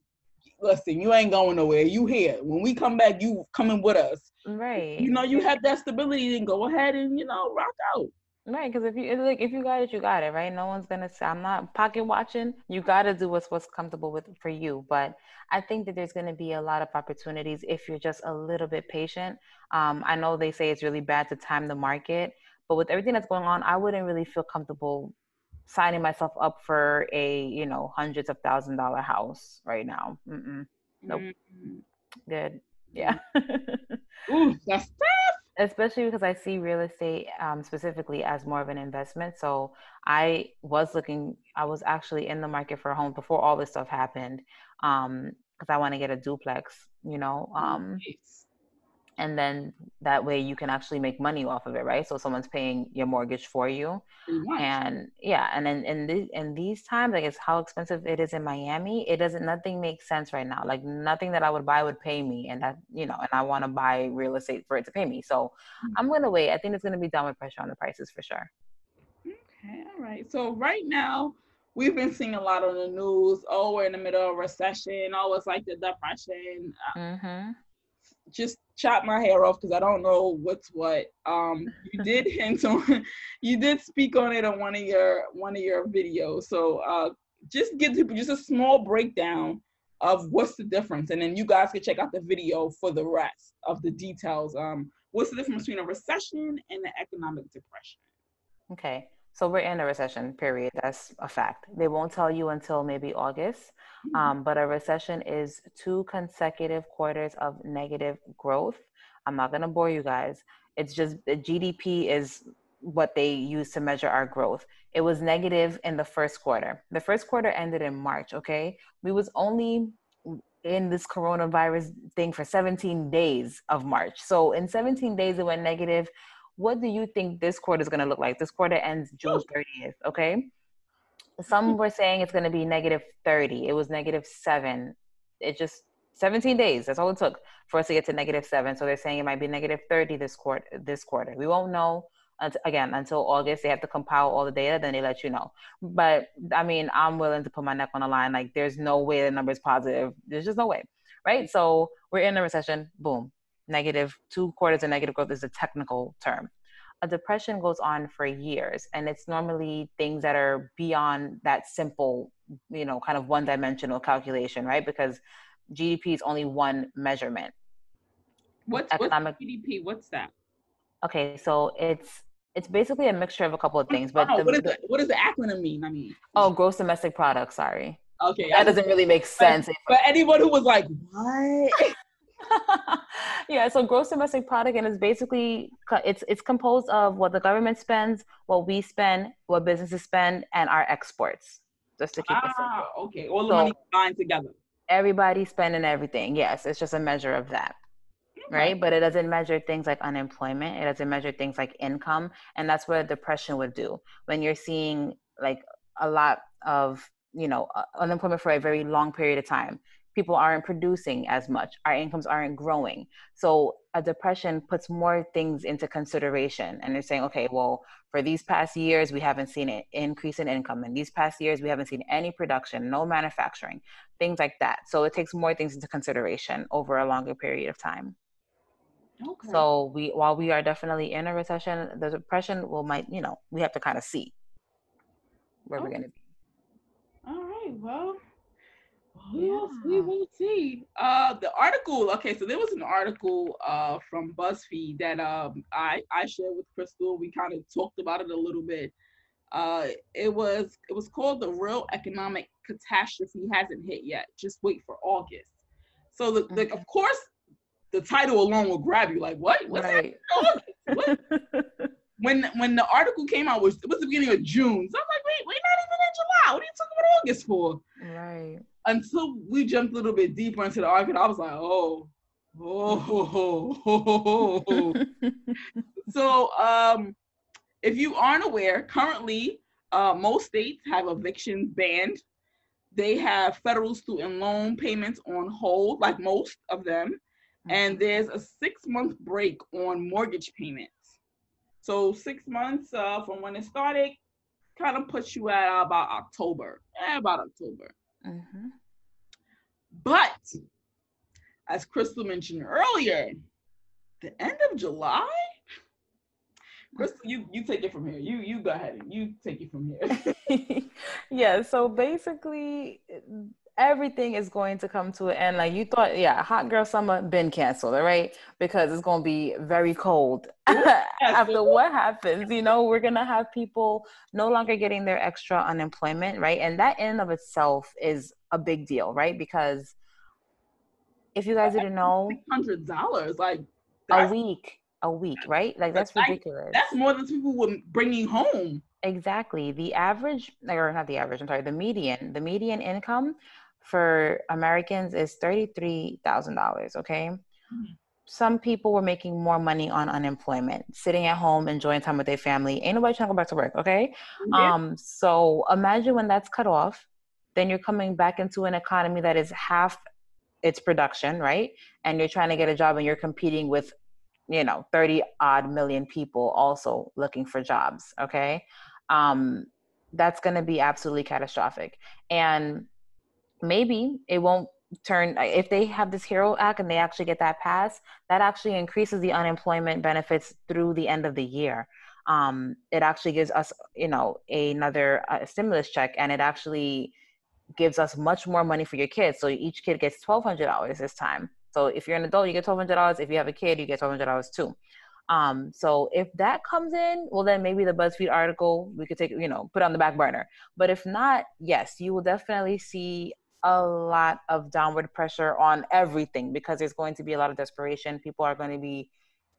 Speaker 2: listen, you ain't going nowhere. You here. When we come back, you coming with us.
Speaker 3: right
Speaker 2: You know, you have that stability, then go ahead and you know rock out.
Speaker 3: Right, because if you like if you got it, you got it, right? No one's gonna say I'm not pocket watching. You gotta do what's what's comfortable with for you. But I think that there's gonna be a lot of opportunities if you're just a little bit patient. Um, I know they say it's really bad to time the market, but with everything that's going on, I wouldn't really feel comfortable signing myself up for a you know hundreds of thousand dollar house right now. Mm-mm, Nope.
Speaker 2: Mm.
Speaker 3: good, yeah. *laughs*
Speaker 2: Ooh, that's
Speaker 3: especially because I see real estate um, specifically as more of an investment. So I was looking, I was actually in the market for a home before all this stuff happened because I want to get a duplex, you know, um,
Speaker 2: nice.
Speaker 3: And then that way you can actually make money off of it, right? So someone's paying your mortgage for you, and yeah, and then in these in these times, like it's how expensive it is in Miami. It doesn't nothing makes sense right now. Like nothing that I would buy would pay me, and that you know, and I want to buy real estate for it to pay me. So I'm gonna wait. I think it's gonna be downward pressure on the prices for sure.
Speaker 2: Okay, all right. So right now, we've been seeing a lot on the news. Oh, we're in the middle of a recession. Oh, it's like the depression. Uh,
Speaker 3: Mm-hmm.
Speaker 2: Just chop my hair off because I don't know what's what. Um, you *laughs* did hint on, *laughs* you did speak on it on one of your one of your videos. So uh, just give people just a small breakdown of what's the difference, and then you guys can check out the video for the rest of the details. Um, what's the difference between a recession and an economic depression?
Speaker 3: Okay. So we're in a recession, period. That's a fact. They won't tell you until maybe August. Um, but a recession is two consecutive quarters of negative growth. I'm not going to bore you guys. It's just the GDP is what they use to measure our growth. It was negative in the first quarter. The first quarter ended in March, okay? We was only in this coronavirus thing for 17 days of March. So in 17 days it went negative. What do you think this quarter is going to look like? This quarter ends June 30th, okay? Mm-hmm. Some were saying it's going to be negative 30. It was negative 7. It just 17 days. That's all it took for us to get to negative 7. So they're saying it might be negative 30 this quarter this quarter. We won't know unt- again until August. They have to compile all the data, then they let you know. But I mean, I'm willing to put my neck on the line. Like, there's no way the number is positive. There's just no way, right? So we're in a recession. Boom, negative two quarters of negative growth is a technical term. A depression goes on for years, and it's normally things that are beyond that simple, you know, kind of one-dimensional calculation, right? Because GDP is only one measurement.
Speaker 2: What's,
Speaker 3: Economic-
Speaker 2: what's GDP? What's that?
Speaker 3: Okay, so it's it's basically a mixture of a couple of things,
Speaker 2: Oh,
Speaker 3: but
Speaker 2: no,
Speaker 3: the,
Speaker 2: what, is
Speaker 3: the-
Speaker 2: what does the acronym mean? I mean,
Speaker 3: oh, gross domestic product. Sorry,
Speaker 2: okay. I
Speaker 3: that doesn't really make sense.
Speaker 2: But anyone who was like, what? *laughs* *laughs*
Speaker 3: yeah, so gross domestic product, and it's basically it's it's composed of what the government spends, what we spend, what businesses spend, and our exports. Just to keep it simple.
Speaker 2: Ah, okay. All the
Speaker 3: So-
Speaker 2: money combined together.
Speaker 3: Everybody spending everything. Yes, it's just a measure of that. right? But it doesn't measure things like unemployment. It doesn't measure things like income, and that's what depression would do. When you're seeing like a lot of you know uh, unemployment for a very long period of time people aren't producing as much. Our incomes aren't growing. So a depression puts more things into consideration. And they're saying okay well for these past years we haven't seen an increase in income. In these past years we haven't seen any production no manufacturing things like that. So it takes more things into consideration over a longer period of time. Okay. so we while we are definitely in a recession the depression will might you know we have to kind of see where okay. we're going to be.
Speaker 2: All right. Well Yes, we will see. Uh, the article. Okay, so there was an article uh from BuzzFeed that um I I shared with Krystal. We kind of talked about it a little bit. Uh, it was it was called the real economic catastrophe hasn't hit yet. Just wait for August. So the, the of course the title alone will grab you. Like what? What's right. What? *laughs* when when the article came out was it was the beginning of June. So I'm like, wait, we're not even in July. What are you talking about August for?
Speaker 3: Right
Speaker 2: until we jumped a little bit deeper into the argument, I was like, oh, oh, oh, oh. oh!" so um, if you aren't aware, currently uh, most states have evictions banned. They have federal student loan payments on hold, like most of them, and mm-hmm. there's a six month break on mortgage payments. So six months uh, from when it started kind of puts you at about October, eh, about October. Mm-hmm. But as Krystal mentioned earlier, the end of July. Krystal, you you take it from here. You you go ahead and you take it from
Speaker 3: here. *laughs* yeah. So basically, everything is going to come to an end. Like you thought, yeah, hot girl summer been canceled, all right? Because it's going to be very cold *laughs* after what happens. You know, we're gonna have people no longer getting their extra unemployment, right? And that in of itself is a big deal, right? Because if you guys didn't know,
Speaker 2: hundred dollars like
Speaker 3: a week, a week, right? Like that's ridiculous.
Speaker 2: That's more than people were bringing home.
Speaker 3: Exactly. The average, or not the average. I'm sorry. The median, the median income for Americans is $33,000, okay? Mm-hmm. Some people were making more money on unemployment, sitting at home, enjoying time with their family. Ain't nobody trying to go back to work, okay? Um, so imagine when that's cut off, then you're coming back into an economy that is half its production, right? And you're trying to get a job and you're competing with, you know, 30 odd million people also looking for jobs, okay? Um, that's going to be absolutely catastrophic. And maybe it won't turn if they have this hero act and they actually get that pass that actually increases the unemployment benefits through the end of the year. Um, it actually gives us you know another uh, stimulus check and it actually gives us much more money for your kids. So each kid gets $1200 this time. So if you're an adult you get $1200 if you have a kid you get $1200 too. Um, so if that comes in, well, then maybe the BuzzFeed article we could take, you know, put on the back burner. But if not, yes, you will definitely see a lot of downward pressure on everything because there's going to be a lot of desperation. People are going to be,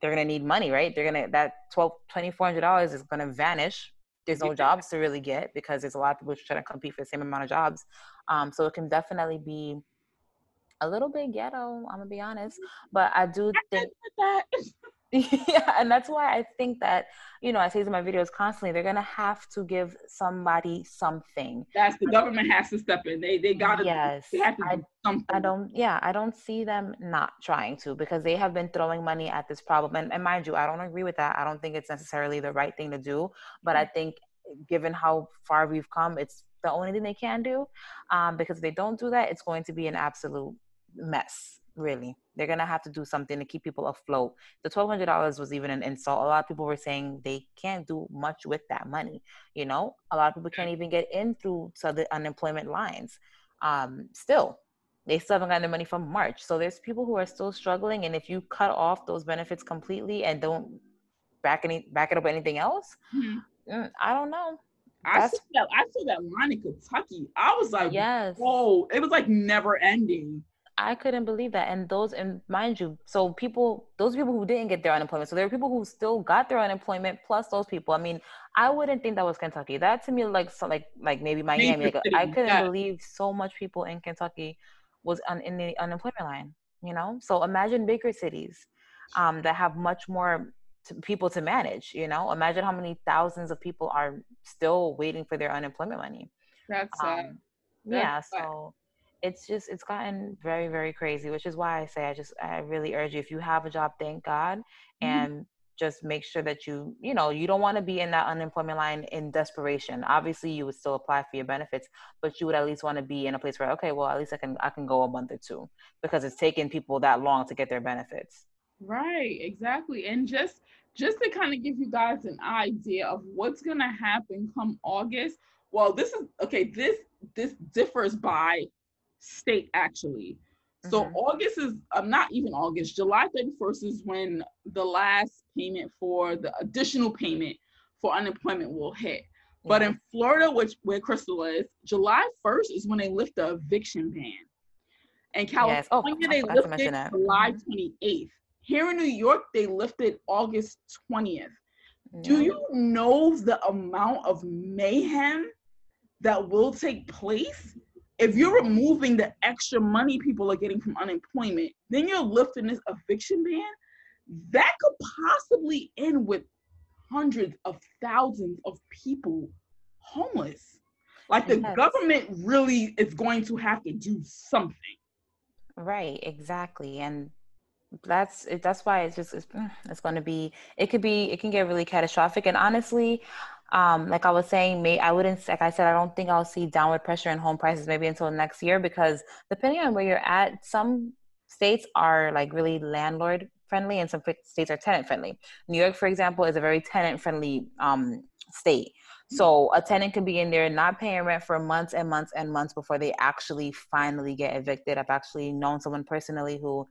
Speaker 3: they're going to need money, right? They're going to, that twelve, twenty four hundred dollars is going to vanish. There's no jobs to really get because there's a lot of people trying to compete for the same amount of jobs. Um, so it can definitely be a little bit ghetto, I'm gonna be honest. But I do think that *laughs* *laughs* yeah and that's why i think that you know i say in my videos constantly they're gonna have to give somebody something.
Speaker 2: That's the government has to step in. They they gotta
Speaker 3: yes they have to I, do something. I don't yeah i don't see them not trying to because they have been throwing money at this problem. And, and mind you i don't agree with that. I don't think it's necessarily the right thing to do but i think given how far we've come it's the only thing they can do um, because if they don't do that it's going to be an absolute mess really they're gonna have to do something to keep people afloat the $1200 was even an insult a lot of people were saying they can't do much with that money you know a lot of people can't even get in through to the unemployment lines um, still they still haven't gotten their money from march so there's people who are still struggling and if you cut off those benefits completely and don't back any back it up anything else mm-hmm. Mm, i don't know
Speaker 2: I saw that. I saw that line in Kentucky. I was like, yes. "Whoa!" It was like never ending.
Speaker 3: I couldn't believe that. And those, and mind you, so people, those people who didn't get their unemployment, so there were people who still got their unemployment plus those people. I mean, I wouldn't think that was Kentucky. That to me, like, so like, like maybe Miami. Like, I couldn't yeah. believe so much people in Kentucky was on, in the unemployment line. You know, so imagine bigger cities um, that have much more to people to manage. You know, imagine how many thousands of people are still waiting for their unemployment money.
Speaker 2: That's um,
Speaker 3: yeah so it's just it's gotten very very crazy which is why i say i just i really urge you if you have a job thank god mm-hmm. and just make sure that you you know you don't want to be in that unemployment line in desperation obviously you would still apply for your benefits but you would at least want to be in a place where okay well at least i can i can go a month or two because it's taking people that long to get their benefits
Speaker 2: right exactly and just just to kind of give you guys an idea of what's going to happen come august well this is okay this this differs by state actually so mm-hmm. August is um, not even August. July 31st is when the last payment for the additional payment for unemployment will hit. Mm-hmm. But in Florida, which where Krystal is, July 1st is when they lift the eviction ban. And California, yes. oh, they lifted July 28th. Mm-hmm. Here in New York, they lifted August 20th. Do you know the amount of mayhem that will take place if you're removing the extra money people are getting from unemployment, then you're lifting this eviction ban, that could possibly end with hundreds of thousands of people homeless. Like the yes. government really is going to have to do something.
Speaker 3: Right, exactly. And that's that's why it's just it's, it's going to be it could be it can get really catastrophic and honestly um, like I was saying, may I wouldn't like I said, I don't think I'll see downward pressure in home prices maybe until next year because depending on where you're at, some states are like really landlord friendly and some states are tenant friendly. New York, for example, is a very tenant friendly um, state. So a tenant can be in there not paying rent for months and months and months before they actually finally get evicted. I've actually known someone personally who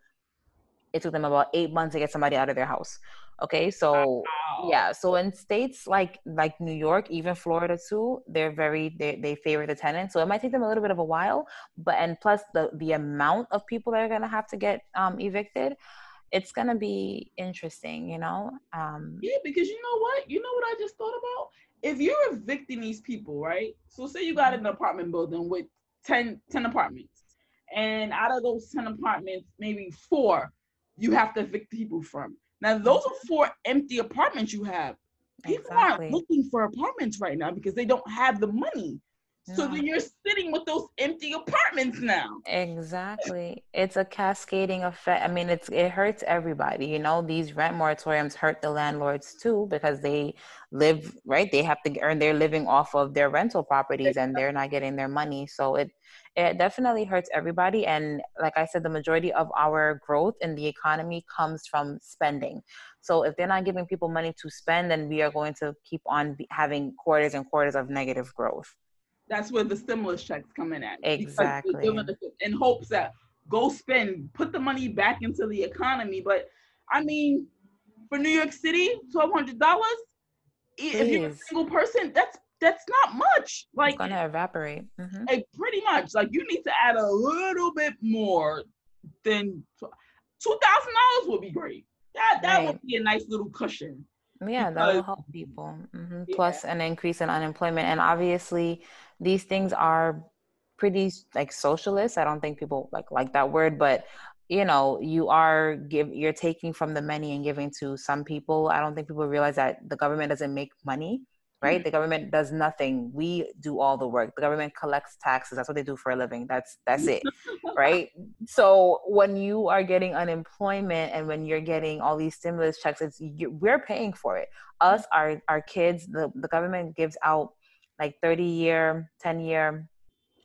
Speaker 3: it took them about eight months to get somebody out of their house. Okay, so wow. yeah, so in states like like New York, even Florida too, they're very they they favor the tenant. So it might take them a little bit of a while, but and plus the the amount of people that are gonna have to get um, evicted, it's gonna be interesting, you know. Um,
Speaker 2: yeah, because you know what, you know what I just thought about. If you're evicting these people, right? So say you got an mm-hmm. apartment building with 10, 10 apartments, and out of those ten apartments, maybe four you have to evict people from now, those are four empty apartments you have. People exactly. aren't looking for apartments right now because they don't have the money. So then you're sitting with those empty apartments now.
Speaker 3: Exactly. It's a cascading effect. I mean, it's it hurts everybody. You know, these rent moratoriums hurt the landlords too because they live right. They have to earn their living off of their rental properties, and they're not getting their money. So it it definitely hurts everybody. And like I said, the majority of our growth in the economy comes from spending. So if they're not giving people money to spend, then we are going to keep on having quarters and quarters of negative growth.
Speaker 2: That's where the stimulus checks come in at.
Speaker 3: Exactly.
Speaker 2: In hopes that go spend, put the money back into the economy. But I mean, for New York City, twelve hundred dollars. If you're a single person, that's that's not much. Like
Speaker 3: it's gonna evaporate.
Speaker 2: Mm-hmm. Like pretty much. Like you need to add a little bit more than two thousand dollars would be great. That that right. would be a nice little cushion.
Speaker 3: Yeah, because, that will help people. Mm-hmm. Yeah. Plus an increase in unemployment, and obviously these things are pretty like socialist. I don't think people like like that word, but you know you are give you're taking from the many and giving to some people i don't think people realize that the government doesn't make money right? Mm-hmm. The government does nothing. We do all the work. The government collects taxes. That's what they do for a living. That's that's it, *laughs* right? So when you are getting unemployment and when you're getting all these stimulus checks, it's you, we're paying for it. Us, our our kids, the the government gives out like 30 year, 10 year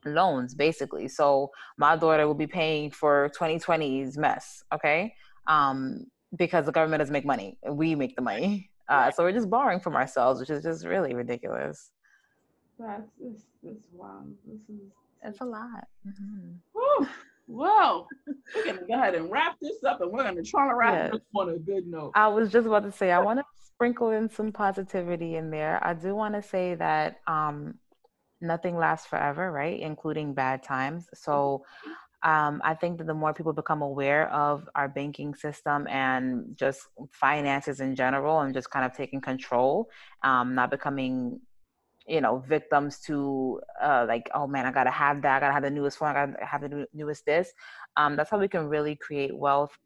Speaker 3: loans basically. So my daughter will be paying for 2020's mess, okay? Um, because the government doesn't make money. We make the money. Uh, so we're just borrowing from ourselves, which is just really ridiculous.
Speaker 2: That's this this wow. This is
Speaker 3: it's a lot. Mm-hmm.
Speaker 2: Well, we're gonna go ahead and wrap this up, and we're gonna try to wrap yes. this on a good note.
Speaker 3: I was just about to say I want to sprinkle in some positivity in there. I do want to say that um, nothing lasts forever, right? Including bad times. So um, I think that the more people become aware of our banking system and just finances in general and just kind of taking control, um, not becoming, you know, victims to uh, like, oh man, I gotta have that, I gotta have the newest phone, I gotta have the newest this. Um, that's how we can really create wealth.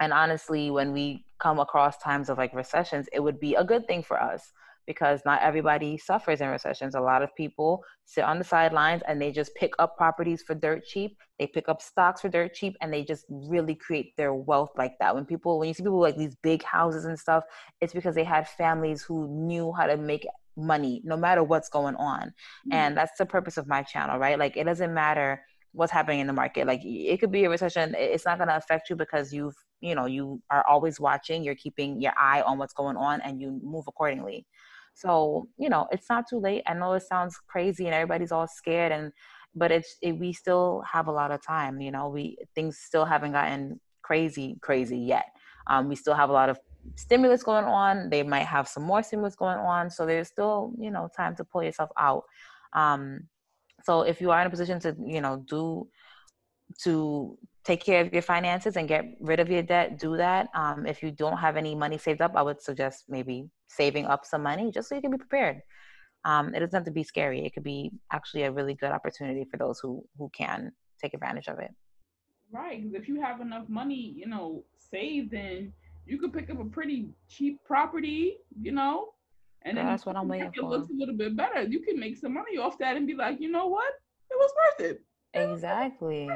Speaker 3: And honestly, when we come across times of like recessions, it would be a good thing for us because not everybody suffers in recessions. A lot of people sit on the sidelines and they just pick up properties for dirt cheap. They pick up stocks for dirt cheap and they just really create their wealth like that. When people, when you see people like these big houses and stuff, it's because they had families who knew how to make money no matter what's going on. Mm-hmm. And that's the purpose of my channel, right? Like it doesn't matter what's happening in the market. Like it could be a recession. It's not going to affect you because you've, you know, you are always watching, you're keeping your eye on what's going on and you move accordingly. So, you know, it's not too late. I know it sounds crazy and everybody's all scared and but it's it, we still have a lot of time, you know. We things still haven't gotten crazy crazy yet. Um, we still have a lot of stimulus going on. They might have some more stimulus going on, so there's still, you know, time to pull yourself out. Um, so if you are in a position to, you know, do to take care of your finances and get rid of your debt, do that. Um, if you don't have any money saved up, I would suggest maybe saving up some money just so you can be prepared. Um, it doesn't have to be scary. It could be actually a really good opportunity for those who who can take advantage of it.
Speaker 2: Right, because if you have enough money, you know, saved, then you could pick up a pretty cheap property, you know,
Speaker 3: and then that's what I'm waiting
Speaker 2: for. It looks a little bit better. You can make some money off that and be like, you know what, it was worth it.
Speaker 3: Exactly.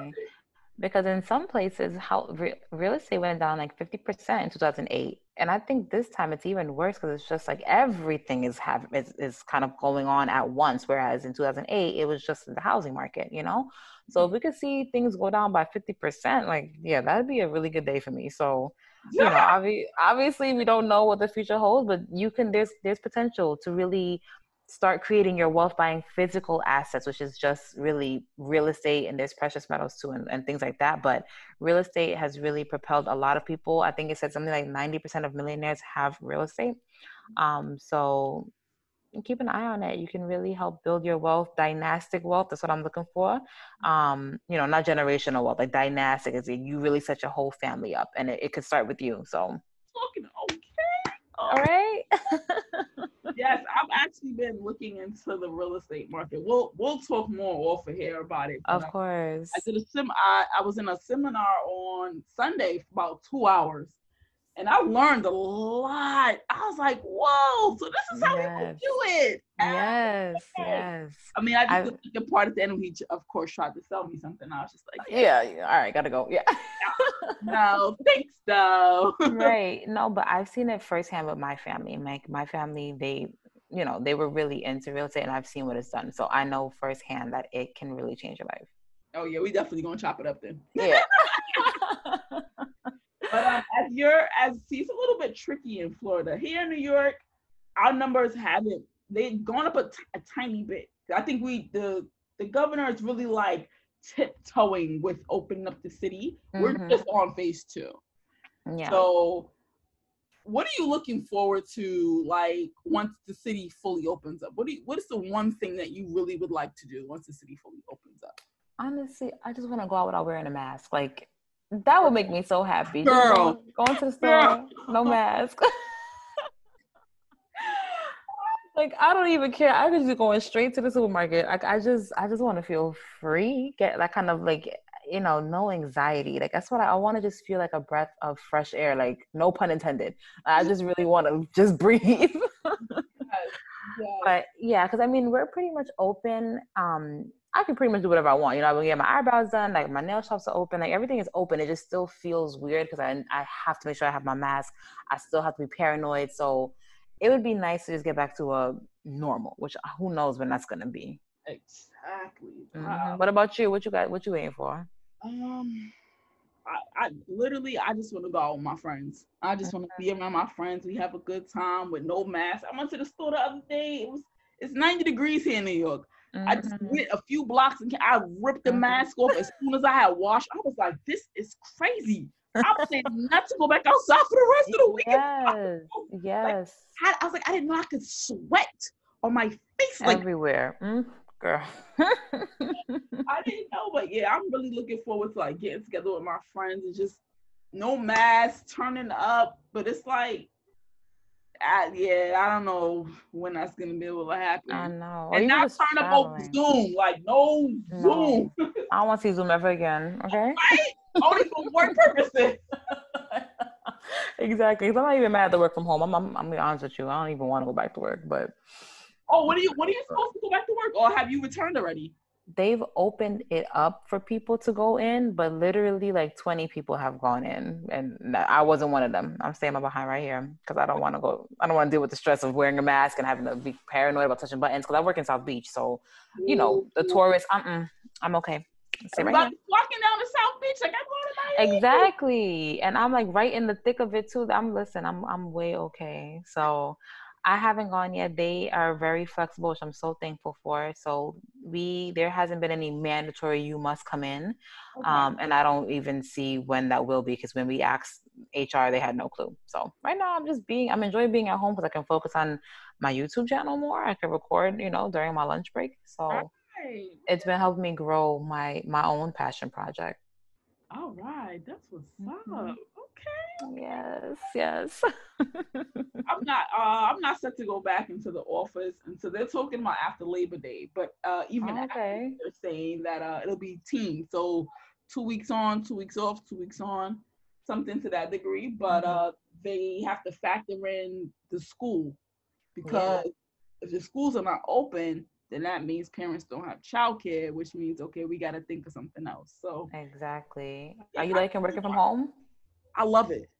Speaker 3: Because in some places, how real estate went down like 50% in 2008. And I think this time it's even worse because it's just like everything is, have, is, is kind of going on at once. Whereas in 2008, it was just the housing market, you know? So mm. if we could see things go down by 50%, like, yeah, that'd be a really good day for me. So, you know, obvi- obviously we don't know what the future holds, but you can, there's, there's potential to really start creating your wealth buying physical assets, which is just really real estate and there's precious metals too and, and things like that. But real estate has really propelled a lot of people. I think it said something like 90% of millionaires have real estate. Um, so keep an eye on it. You can really help build your wealth, dynastic wealth. That's what I'm looking for. Um, you know, not generational wealth, like dynastic is you really set your whole family up and it, it could start with you. So
Speaker 2: talking okay.
Speaker 3: All right. *laughs*
Speaker 2: yes, I've actually been looking into the real estate market. We'll we'll talk more off of here about it.
Speaker 3: Of course.
Speaker 2: I, I did a sim. I, I was in a seminar on Sunday for about two hours, and I learned a lot. I was like, "Whoa!" So this is how yes. people do it.
Speaker 3: Yes, yes.
Speaker 2: I mean, I just the part at the end, he of course tried to sell me something. I was just like,
Speaker 3: "Yeah, yeah all right, gotta go." Yeah. *laughs*
Speaker 2: no, thanks though. *laughs*
Speaker 3: right. No, but I've seen it firsthand with my family. My my family, they you know, they were really into real estate, and I've seen what it's done. So I know firsthand that it can really change your life.
Speaker 2: Oh yeah, we definitely gonna chop it up then.
Speaker 3: Yeah. *laughs*
Speaker 2: But um, as you're as see, it's a little bit tricky in Florida. Here in New York, our numbers haven't they've gone up a, t- a tiny bit. I think we the the governor is really like tiptoeing with opening up the city. Mm-hmm. We're just on phase two. Yeah. So what are you looking forward to like once the city fully opens up? What do you, what is the one thing that you really would like to do once the city fully opens up?
Speaker 3: Honestly, I just want to go out without wearing a mask. Like that would make me so happy.
Speaker 2: Girl.
Speaker 3: going, to the store, no mask. *laughs* like I don't even care. I could just going straight to the supermarket. Like I just I just want to feel free. Get that kind of like you know, no anxiety. Like that's what I, I want to just feel like a breath of fresh air. Like no pun intended. I just really want to just *laughs* breathe. yes, yes. But yeah, because I mean we're pretty much open. Um, I can pretty much do whatever I want. You know, I can get my eyebrows done, like my nail shops are open, like everything is open. It just still feels weird because I I have to make sure I have my mask. I still have to be paranoid. So it would be nice to just get back to a normal, which uh, who knows when that's gonna be.
Speaker 2: Exactly.
Speaker 3: Mm-hmm. What about you? What you got? What you waiting for?
Speaker 2: Um, I, I literally I just want to go out with my friends. I just want to be around my friends. We have a good time with no mask. I went to the store the other day. It was it's 90 degrees here in New York. Mm-hmm. I just mm-hmm. went a few blocks and I ripped the mm-hmm. mask off as soon as I had washed. I was like, this is crazy. *laughs* I was saying not to go back outside for the rest of the week.
Speaker 3: Yes, yes.
Speaker 2: Like, I, I, was like, I didn't know I could sweat on my face like
Speaker 3: everywhere. Mm, girl. *laughs*
Speaker 2: I didn't know, but yeah, I'm really looking forward to like getting together with my friends and just no mask, turning up. But it's like I, yeah, I don't know when that's gonna be able to happen.
Speaker 3: I know.
Speaker 2: And not turn traveling. up Zoom, like no, no. Zoom. *laughs*
Speaker 3: I don't want to see Zoom ever again. Okay.
Speaker 2: Right? Only for work purposes. *laughs*
Speaker 3: exactly. I'm not even mad to work from home. I'm, I'm, I'm be honest with you. I don't even want to go back to work, but.
Speaker 2: Oh, what are you? What are you supposed to go back to work, or have you returned already?
Speaker 3: They've opened it up for people to go in, but literally like 20 people have gone in, and I wasn't one of them. I'm staying my behind right here because I don't want to go. I don't want to deal with the stress of wearing a mask and having to be paranoid about touching buttons. Because I work in South Beach, so you know the tourists. Uh, I'm okay. Stay right here.
Speaker 2: Walking down the South Beach, like I'm going
Speaker 3: to Exactly, and I'm like right in the thick of it too. I'm listen. I'm I'm way okay. So I haven't gone yet. They are very flexible, which I'm so thankful for. So we there hasn't been any mandatory you must come in, okay. um, and I don't even see when that will be because when we asked HR, they had no clue. So right now, I'm just being I'm enjoying being at home because I can focus on my YouTube channel more. I can record, you know, during my lunch break. So right. it's been helping me grow my my own passion project.
Speaker 2: All right, that's what's mm-hmm. up.
Speaker 3: Yes, yes. *laughs*
Speaker 2: I'm not. Uh, I'm not set to go back into the office and so they're talking about after Labor Day. But uh, even okay. after, they're saying that uh, it'll be team. So two weeks on, two weeks off, two weeks on, something to that degree. But mm-hmm. uh, they have to factor in the school because yeah. if the schools are not open, then that means parents don't have childcare, which means okay, we got to think of something else. So
Speaker 3: exactly. Are you liking working from home?
Speaker 2: I love it.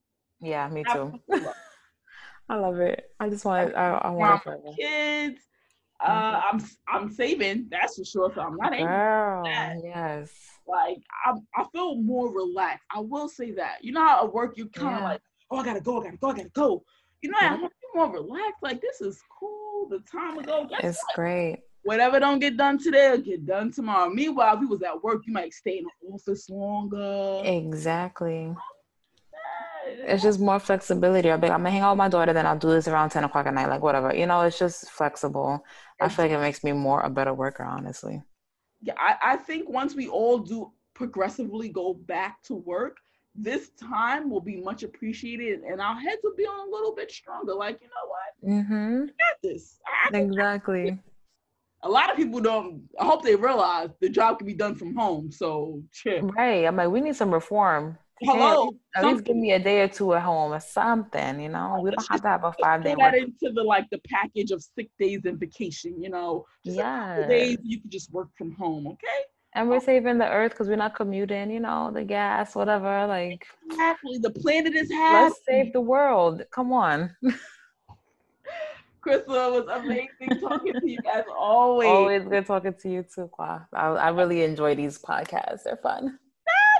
Speaker 3: Yeah, me too. *laughs* I love it. I just want. I, I want it
Speaker 2: kids. Uh, mm-hmm. I'm I'm saving. That's for sure. So I'm not
Speaker 3: Girl, yes.
Speaker 2: Like I I feel more relaxed. I will say that. You know how at work you kind of yeah. like, oh, I gotta go, I gotta go, I gotta go. You know, I'm more relaxed. Like this is cool. The time ago.
Speaker 3: Guess it's what? great.
Speaker 2: Whatever don't get done today will get done tomorrow. Meanwhile, if you was at work, you might stay in the office longer.
Speaker 3: Exactly it's just more flexibility. I'll be, I'm gonna hang out with my daughter, then I'll do this around ten o'clock at night, like whatever. You know, it's just flexible. I feel like it makes me more a better worker, honestly.
Speaker 2: Yeah, I, I think once we all do progressively go back to work, this time will be much appreciated, and our heads will be on a little bit stronger. Like, you know what?
Speaker 3: Mm-hmm.
Speaker 2: Got this. I
Speaker 3: exactly.
Speaker 2: A lot of people don't. I hope they realize the job can be done from home. So,
Speaker 3: right. I'm like, we need some reform
Speaker 2: Hello.
Speaker 3: At least give me a day or two at home or something, you know. We don't have to have a five day.
Speaker 2: That into the like the package of sick days and vacation, you know. Just yeah. days you can just work from home, okay?
Speaker 3: And we're saving the earth because we're not commuting, you know, the gas, whatever. Like
Speaker 2: exactly, the planet is happy.
Speaker 3: Let's save the world. Come on.
Speaker 2: Krystal was amazing talking to you guys *laughs* always.
Speaker 3: Always good talking to you too, Kwa. I, I really enjoy these podcasts. They're fun.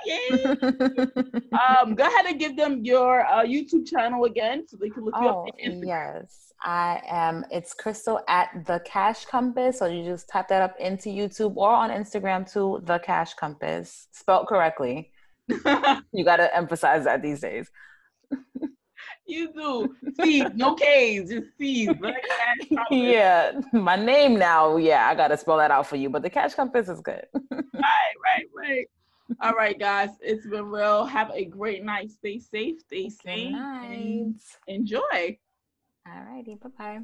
Speaker 3: *laughs*
Speaker 2: um, go ahead and give them your uh, YouTube channel again so they can look
Speaker 3: oh, you up. Yes, I am. It's Krystal at the Cash Compass. So you just type that up into YouTube or on Instagram to The Cash Compass, spelled correctly. *laughs* you got to emphasize that these days. *laughs*
Speaker 2: You do. C's, no K's, just C's.
Speaker 3: yeah, my name now. Yeah, I gotta spell that out for you. But the cash compass is good.
Speaker 2: right, right, right. All right, guys. It's been real. Have a great night. Stay safe. Stay sane. Enjoy.
Speaker 3: All righty. Bye bye.